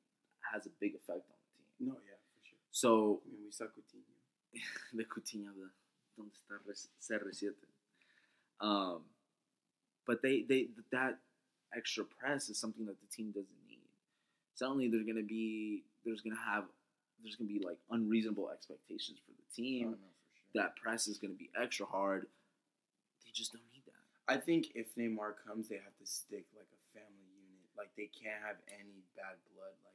has a big effect on the team. No, yeah, for sure. So I mean, we saw Coutinho. *laughs* de Coutinho, de donde está CR7. Um, but they, they that extra press is something that the team doesn't need. Suddenly, they're gonna be there's gonna have there's gonna be like unreasonable expectations for the Oh, team. no, for sure. That press is gonna be extra hard. They just don't need that. I think if Neymar comes, they have to stick like a family unit. Like they can't have any bad blood like on that team.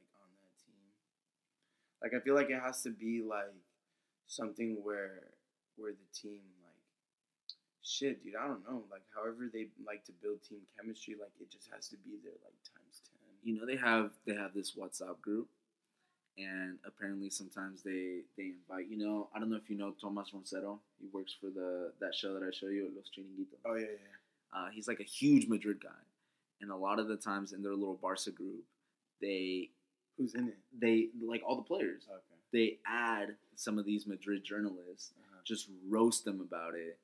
Like I feel like it has to be like something where where the team like shit, dude. I don't know. Like however they like to build team chemistry, like it just has to be there like times ten. you know they have they have this WhatsApp group, and apparently sometimes they they invite you know I don't know if you know Tomas Roncero. He works for the that show that I show you, Los Chiringuitos. Oh yeah, yeah. Uh, he's like a huge Madrid guy, and a lot of the times in their little Barca group, they Who's in it? they like all the players. Okay. They add some of these Madrid journalists, Uh-huh. just roast them about it,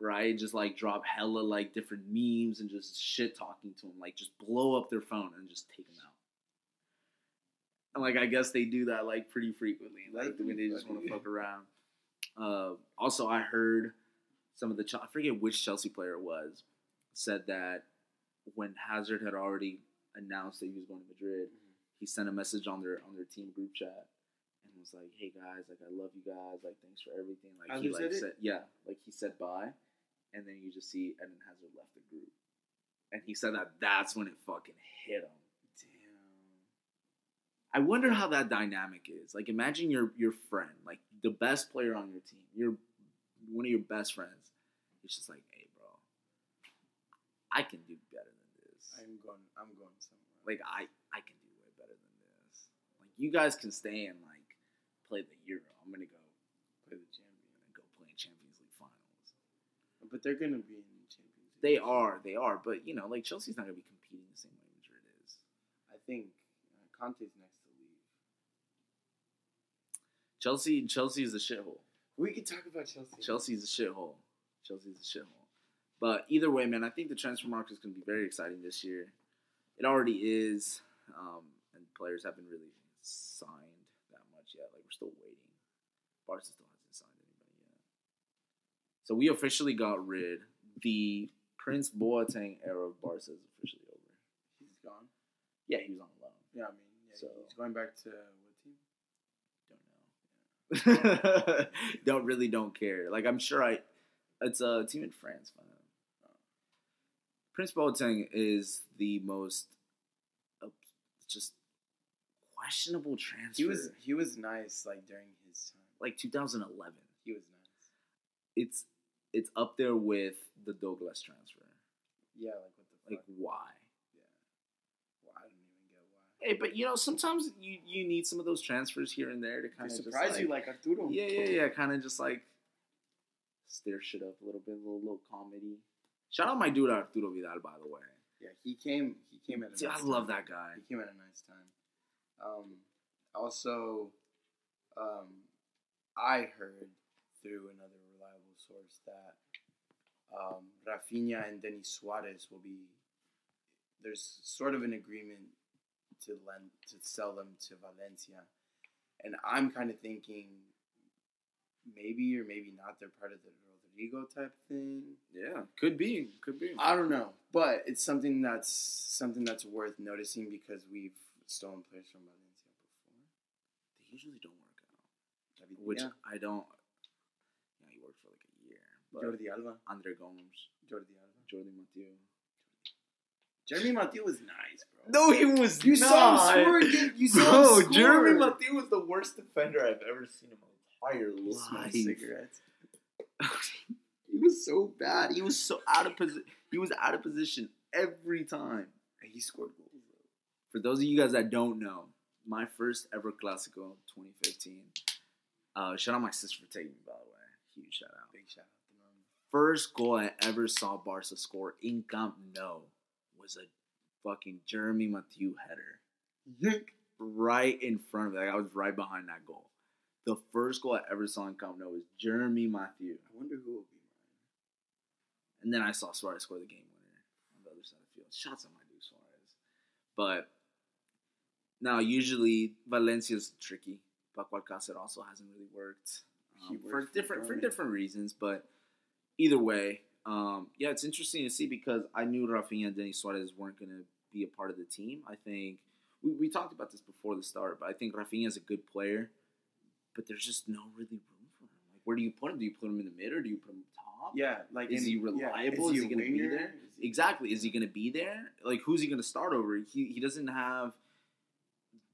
right? Just like drop hella like different memes and just shit talking to them, like just blow up their phone and just take them out. And like I guess they do that like pretty frequently, like when they just want to fuck around. Uh, also, I heard some of the I forget which Chelsea player it was said that when Hazard had already announced that he was going to Madrid, he sent a message on their on their team group chat and was like, "Hey guys, like I love you guys, like thanks for everything." Like oh, he Hazard like said yeah, like he said bye, and then you just see Eden Hazard left the group, and he said that that's when it fucking hit him. Damn. I wonder how that dynamic is. Like, imagine your your friend, like the best player on your team, your one of your best friends. He's just like, "Hey, bro, I can do better than this. I'm going. I'm going somewhere. Like, I I can do way better than this. Like, you guys can stay and like play the Euro. I'm gonna go play the champion. and go play in Champions League finals. But they're gonna be in the Champions League. They are, they are, but you know, like Chelsea's not gonna be competing the same way Madrid is. I think uh, Conte's next to leave. Chelsea, Chelsea is a shithole. We could talk about Chelsea. Chelsea's a shithole. Chelsea's a shithole. But either way, man, I think the transfer market is going to be very exciting this year. It already is, um, and players have been really signed that much yet. Like we're still waiting. Barca still hasn't signed anybody yet. So we officially got rid. The Prince Boateng era of Barca is officially over. He's gone. Yeah, he was on loan. Yeah, I mean, yeah, So- he's going back to what team? Don't know. *laughs* don't really don't care. Like I'm sure I, it's a team in France. Man. Prince Boateng is the most, uh, just questionable transfer. He was he was nice like during his time. like 2011. He was nice. It's it's up there with the Douglas transfer. Yeah, like what the fuck? Like why? yeah. Well, I don't even get why. Hey, but you know sometimes you you need some of those transfers here and there to kind of surprise you like Arturo. Yeah, yeah, yeah. Kind of just like stir shit up a little bit, a little, little comedy. Shout out my dude Arturo Vidal, by the way. Yeah, he came. He came at a. Dude, nice I love time. that guy. He came at a nice time. Um, also, um, I heard through another reliable source that um, Rafinha and Denis Suarez will be. There's sort of an agreement to lend to sell them to Valencia, and I'm kind of thinking maybe or maybe not. They're part of the Rodrigo type thing. Yeah, could be, could be. I don't know, but it's something that's something that's worth noticing because we've stolen players from Valencia before. They usually don't work out, I mean, which yeah. I don't. Yeah, he worked for like a year. Jordi Alba, Andre Gomes, Jordi Alba, Jordi Mathieu. Jeremy Mathieu was nice, bro. No, he was you saw him score. You, you saw him score. Jeremy Mathieu was the worst defender I've ever seen in my entire life. cigarettes. *laughs* he was so bad. He was so out of position. He was out of position every time. And he scored goals. For those of you guys that don't know, my first ever Clasico, 2015. Uh, shout out my sister for taking me, by the way. Huge shout out. Big shout out. First goal I ever saw Barca score in Camp Nou was a fucking Jeremy Mathieu header. right in front of me. Like I was right behind that goal. The first goal I ever saw in Camp Nou was Jeremy Mathieu. I wonder who will be mine. And then I saw Suarez score the game winner on the other side of the field. Shots on my dude Suarez. But now usually Valencia's tricky. Paco Alcácer also hasn't really worked um, for different for different reasons. But either way, um, yeah, it's interesting to see because I knew Rafinha and Denis Suarez weren't going to be a part of the team. I think we, we talked about this before the start, but I think Rafinha is a good player, but there's just no really room for him. Like, where do you put him? Do you put him in the mid or do you put him top? Yeah, like Is in- he yeah, reliable? Is he he gonna be winger? there? Is he- Exactly. Is he going to be there? Like, who's he going to start over? He he doesn't have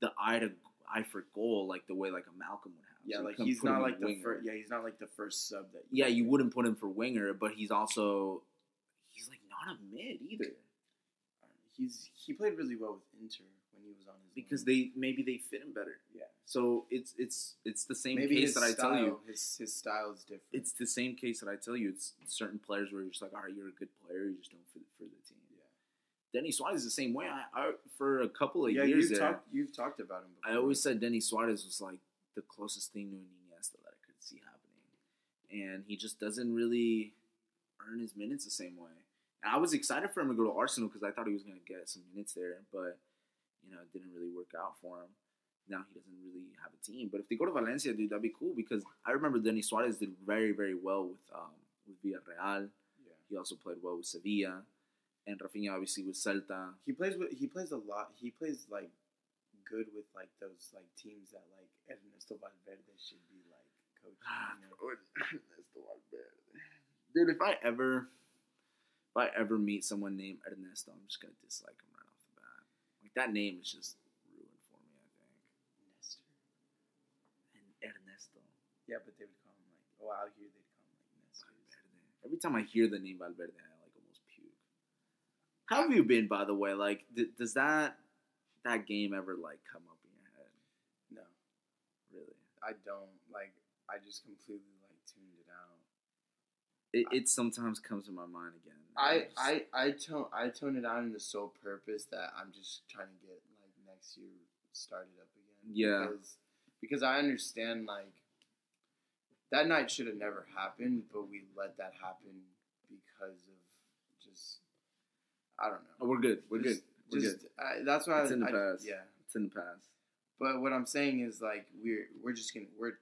the eye to eye for goal like the way like a Malcolm would have. Yeah, So like he's not like the first. Yeah, he's not like the first sub that. Yeah, you wouldn't put him for winger, but he's also he's like not a mid either He's he played really well with Inter when he was on his because loan. they maybe they fit him better. yeah So it's it's it's the same maybe case that I style, tell you. his his style is different. It's the same case that I tell you. It's certain players where you're just like, all right, you're a good player, you just don't fit for yeah. Denny Suarez is the same way. I, I for a couple of yeah, years you've there, talked you've talked about him. Before. I always said Denny Suarez was like the closest thing to an Iniesta that I could see happening, and he just doesn't really. earn his minutes the same way. And I was excited for him to go to Arsenal because I thought he was going to get some minutes there, but you know, it didn't really work out for him. Now he doesn't really have a team. But if they go to Valencia, dude, that'd be cool because I remember Denis Suarez did very, very well with um, with Villarreal. Yeah. He also played well with Sevilla, and Rafinha obviously with Celta. He plays with he plays a lot. He plays like good with like those like teams that like Ernesto Valverde should be like coaching. Ah, you know? *laughs* Dude, if I ever, if I ever meet someone named Ernesto, I'm just gonna dislike him right off the bat. Like that name is just ruined for me. I think. Nestor. And Ernesto Yeah, but they would call him like oh out here they'd call him like Nestor. Valverde. Every time I hear the name Valverde, I like almost puke. How have you been, by the way? Like, d- does that that game ever like come up in your head? No, Really? I don't like. I just completely like tuned it out. It, it sometimes comes to my mind again. I just- I I tone I tone it out in the sole purpose that I'm just trying to get like next year started up again. Yeah. Because because I understand like that night should have never happened, but we let that happen because of I don't Oh, know. we're good. We're Just- good. We're Just good. I, that's why It's I, in the I- past. Yeah. It's in the past. But what I'm saying is like we're we're just gonna we're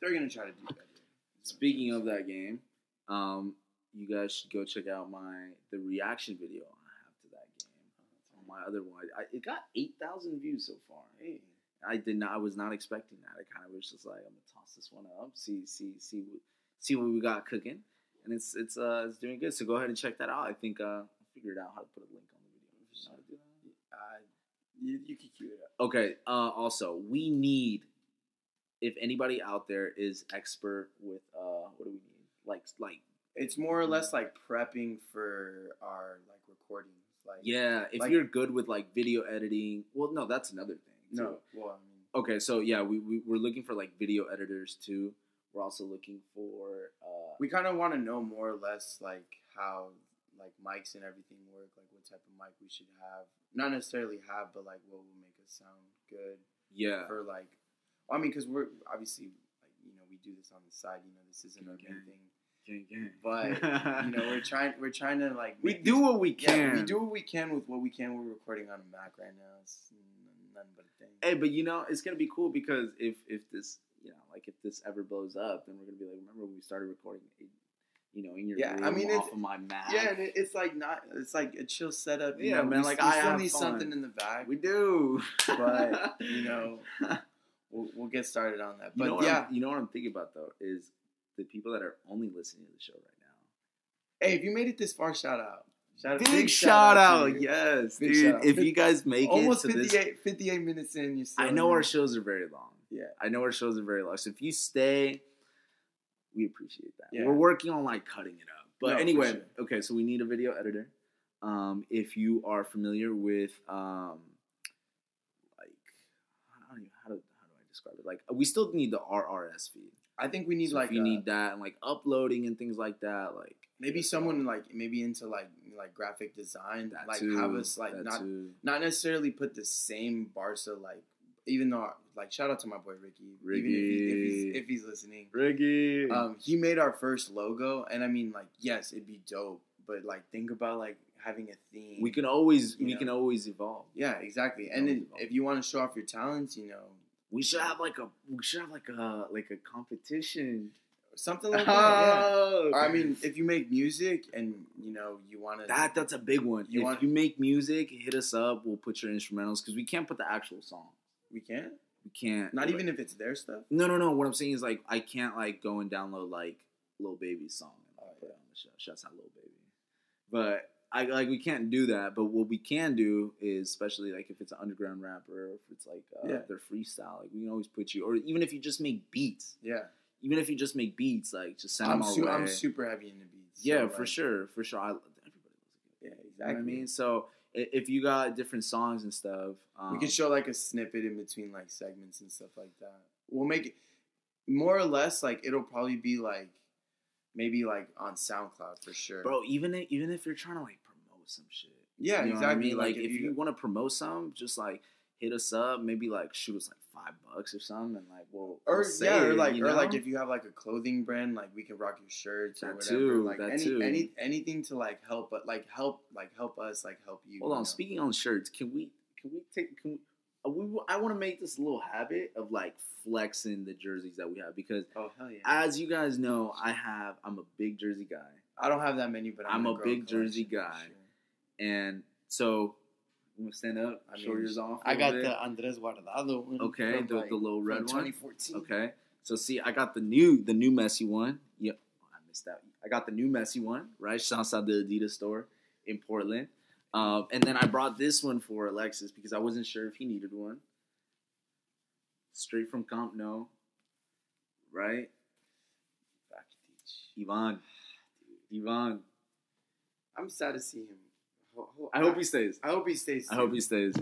they're gonna try to do better. Speaking of that game, um, you guys should go check out my the reaction video I have to that game on my other one. I, it got eight thousand views so far. Hey, I did not. I was not expecting that. I kind of was just like, I'm gonna toss this one up, see, see, see, see what we got cooking, and it's it's uh it's doing good. So go ahead and check that out. I think uh I figured out how to put a link on the video. You know how to do that? uh, you you can cue it up. Okay. Uh, also, we need if anybody out there is expert with uh, what do we need? Like, like It's more or less like prepping for our like recordings. Like yeah, if Like- you're good with like video editing, well, no, that's another thing. too. no, well I mean Okay, so yeah, we, we we're looking for like video editors too. We're also looking for uh, we kind of want to know more or less like how like mics and everything work, like what type of mic we should have. Not necessarily have, but like what will make us sound good yeah, for like. I mean, because we're obviously like you know we do this on the side. You know, this isn't our Okay. main thing, gang, gang. but you know we're *laughs* trying we're trying to like we do what we Yeah, can. we do what we can with what we can. We're recording on a Mac right now. It's nothing but a thing. Hey, but you know, it's gonna be cool because if if this, like if this ever blows up, then we're gonna be like, remember when we started recording, it, you know, in your Yeah, room I mean, off of my Mac. Yeah, and it, it's like not. It's like a chill setup. You Yeah, know, man, we like, we I still have need fun. something in the back. we do. *laughs* But, you know, *laughs* We'll, we'll get started on that. you But know yeah, I'm, you know what I'm thinking about though is the people that are only listening to the show right now. hey, if you made it this far, shout out. Shout, out Big, shout out, you. yes, Big dude. out. If you guys make Almost it this 58, 58 minutes in. You're I know our shows are very long. Yeah. I know our shows are very long. So if you stay, we appreciate that. Yeah. We're working on like cutting it up. But No, anyway, sure. okay, so we need a video editor. Um, if you are familiar with um, like I don't even how do how do I describe it? Like we still need the RSS feed. I think we need So like you a- need that and like uploading and things like that, like maybe someone like maybe into like like graphic design, that like too, have us like that not too. not necessarily put the same Barca like even though like shout out to my boy Ricky, even if, he, if he's Ricky. if he's listening. Ricky. Um, he made our first logo, and I mean like yes, it'd be dope, but like think about like having a theme. we can always we know. can always evolve. yeah, exactly. And then if you want to show off your talents, you know We should have like a we should have like a like a competition. something like *laughs* that. Yeah. Oh, I mean, if you make music and you know you want to that that's a big one. You if want- you make music, hit us up. We'll put your instrumentals because we can't put the actual song. We can't. We can't. not like- even if it's their stuff. No, no, no. What I'm saying is like I can't like go and download like Lil Baby's song and Oh, put it on the show. Shouts out Lil Baby. But I like we can't do that. But what we can do is, especially like if it's an underground rapper, if it's like uh, Yeah. their freestyle, like we can always put you, or even if you just make beats, Yeah, even if you just make beats, like just send I'm them su- way. I'm super heavy into beats. so, yeah, for like, sure, for sure. I, everybody loves a good Yeah, beat, you exactly. know I mean, so if you got different songs and stuff, um, we could show like a snippet in between like segments and stuff like that. We'll make it more or less like it'll probably be like maybe like on SoundCloud for sure. bro. Even if, even if you're trying to like promote some shit, yeah, You know exactly. I mean, like, if, you, you want to promote some, just like hit us up. Maybe like shoot us like five bucks or something, and like we'll Or we'll say yeah, or like you or like if you have like a clothing brand, like we can rock your shirts or whatever. too, like that any too. any anything to like help, but like help like help us like help you. Hold you on. know? Speaking on shirts, can we can we take can we, uh, we I want to make this a little habit of like flexing the jerseys that we have because Oh hell yeah! as you guys know, I have I'm a big jersey guy, I don't have that many, but I'm, I'm a big jersey collection guy. sure. and so I'm gonna stand up, I show mean, yours off. I got bit. the Andres Guardado one. okay, the, like, the low from red one. 2014. Okay, so see, I got the new the new Messi one. Yeah, I missed out. I got the new Messi one, right? Shouts out the Adidas store in Portland. Um, and then I brought this one for Alexis because I wasn't sure if he needed one. Straight from Camp Nou. Right? Rakitic. Ivan. Ivan. I'm sad to see him. I hope he stays. I hope he stays. I hope he stays.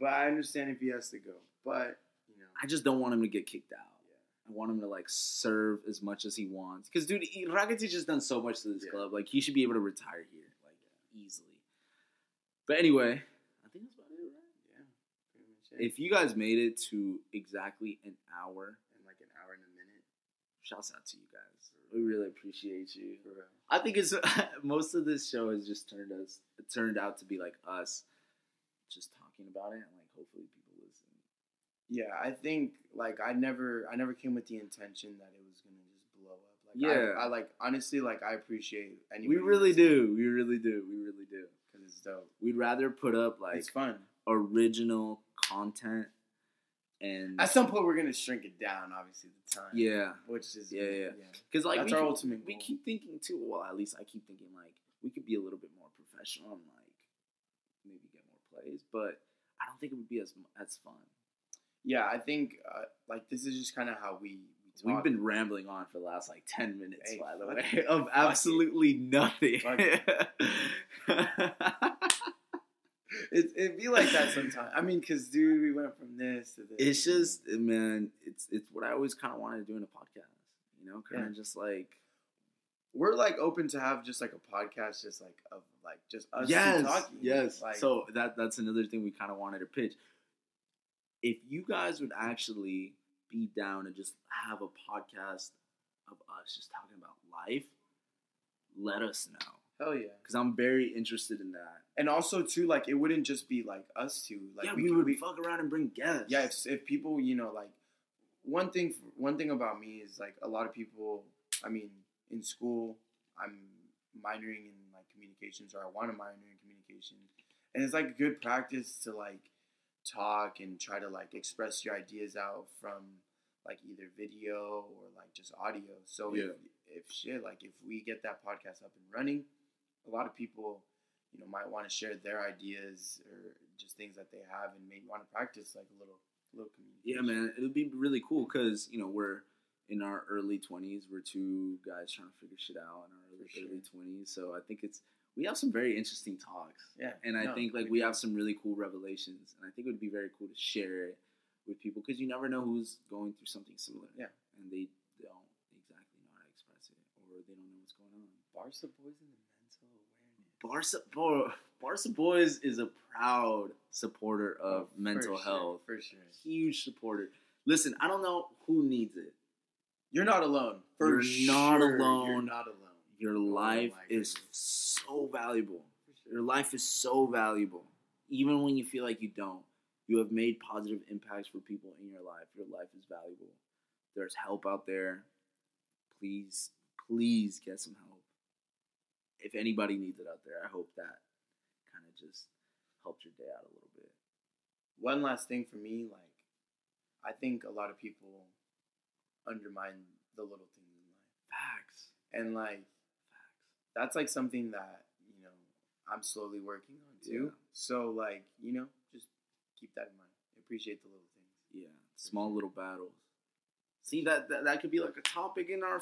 But I understand if he has to go. But you know, I just don't want him to get kicked out. I want him to like serve as much as he wants. Because dude, Rakitic has done so much to this Yeah. club. Like he should be able to retire here, like easily. But anyway, I think that's about it, right? yeah, pretty much it. If you guys made it to exactly an hour, in like an hour and a minute. shouts out to you guys. We really appreciate you. For real. I think it's *laughs* most of this show has just turned us it turned out to be like us just talking about it and like hopefully people listen. Yeah, I think like I never I never came with the intention that it was gonna just blow up. Like Yeah. I, I like honestly like I appreciate any. We really do. We really do. We really do. because it's dope. We'd rather put up like it's fun. original content and At some point, we're gonna shrink it down. Obviously, the time. yeah, Which is Yeah, yeah. because like That's we our keep, ultimate We goal. keep thinking too. Well, at least I keep thinking like we could be a little bit more professional and like maybe get more plays, but I don't think it would be as as fun. Yeah, I think uh, like this is just kind of how we we We've been rambling on for the last like ten minutes, Hey, by the way, of Fuck it. absolutely nothing. *laughs* It, it'd be like that sometimes. I mean, because dude, we went from this to this. it's just eh, man, it's it's what I always kind of wanted to do in a podcast. You know, kind of Yeah. just like we're like open to have just like a podcast, just like of like just us yes, talking. yes. Like, so that that's another thing we kind of wanted to pitch. If you guys would actually be down and just have a podcast of us just talking about life, let us know hell yeah. because I'm very interested in that. And also too, like it wouldn't just be like us two. Like yeah, we, we, could- would we- fuck around and bring guests. yeah. If, if people, you know, like one thing, one thing about me is like a lot of people. I mean, in school, I'm minoring in like communications, or I want to minor in communication, and it's like good practice to like talk and try to like express your ideas out from like either video or like just audio. So Yeah. if, if shit, like if we get that podcast up and running, a lot of people, you know, might want to share their ideas or just things that they have and maybe want to practice like a little, little Yeah, man, it would be really cool because you know we're in our early twenties. We're two guys trying to figure shit out in our early sure. early twenties. So I think it's we have some very interesting talks, Yeah, and I no, think like we have some really cool revelations, and I think it would be very cool to share it with people because you never know who's going through something similar. Yeah. and they don't exactly know how to express it, or they don't know what's going on. Barca boys in the. Barca, Bo- Barca Boys is a proud supporter of For mental sure, health. for sure. Huge supporter. Listen, I don't know who needs it. You're not alone. For You're not sure, You're alone. not alone. Your Oh life my is so valuable. For Your life is so valuable. Even when you feel like you don't, you have made positive impacts for people in your life. Your life is valuable. There's help out there. Please, please get some help. If anybody needs it out there, I hope that kind of just helped your day out a little bit. One last thing for me, like, I think a lot of people undermine the little things in life. Facts. And, like, facts. that's like something that, you know, I'm slowly working on too. Yeah. So, like, you know, just keep that in mind. Appreciate the little things. Yeah, small little battles. See that, that that could be like a topic in our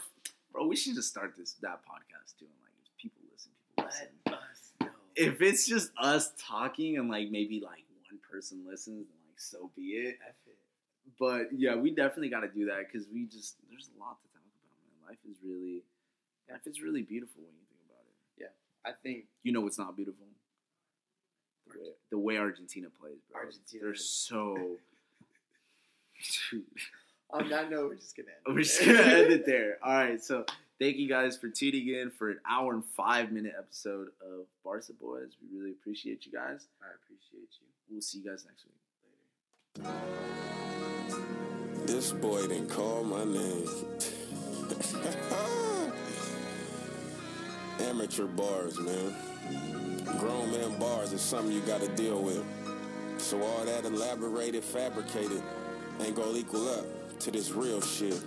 bro. We should just start this that podcast too, and like if people us know. If it's just us talking and like maybe like one person listens, like so be it. It. But yeah, we definitely got to do that because we just there's a lot to talk about, man. Life is really, life is really beautiful when you think about it. Yeah, I think You know, it's not beautiful. The way, the way Argentina plays, bro. Argentina They're so. *laughs* On that note, we're just gonna end. We're just gonna end it there. All right, so thank you guys for tuning in for an hour and five minute episode of Barca Boys. We really appreciate you guys. I appreciate you. We'll see you guys next week. This boy didn't call my name. *laughs* Amateur bars, man. Grown man bars is something you gotta deal with. So all that elaborated, fabricated ain't gonna equal up to this real shit.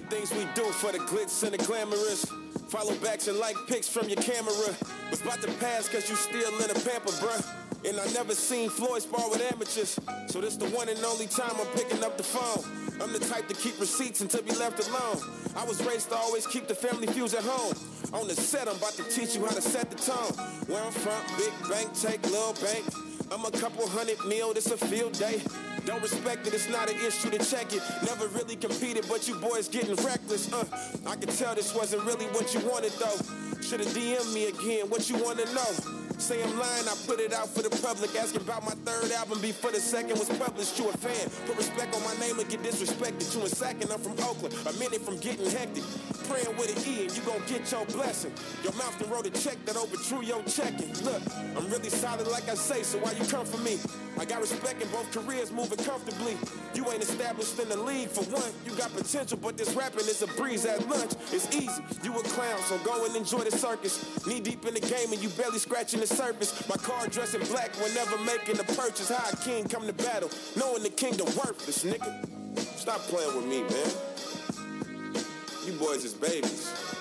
The things we do for the glitz and the glamorous. Follow backs and like pics from your camera. Was about to pass cause you still in a pamper, bruh. And I never seen Floyd spar with amateurs. So this the one and only time I'm picking up the phone. I'm the type to keep receipts until be left alone. I was raised to always keep the family feuds at home. On the set, I'm about to teach you how to set the tone. Where I'm from, big bank, take little bank. I'm a couple hundred mil, this a field day. Don't respect it, it's not an issue to check it. Never really competed, but you boys getting reckless. Uh, I can tell this wasn't really what you wanted though. Should've DM me again, what you wanna know? Say I'm lying, I put it out for the public. Asking about my third album before the second was published. You a fan, put respect on my name and get disrespected. You in second, I'm from Oakland, a minute from getting hectic. Praying with an E and you gon' get your blessing. Your mouth done wrote a check that overdrew your checking. Look, I'm really solid like I say, so why you come for me? I got respect in both careers, moving comfortably. You ain't established in the league for one. You got potential, but this rapping is a breeze at lunch. It's easy. You a clown, so go and enjoy the circus. Knee deep in the game and you barely scratching the surface. My car dressing black whenever making a purchase. A king come to battle, knowing the kingdom worthless, nigga. Stop playing with me, man. You boys is babies.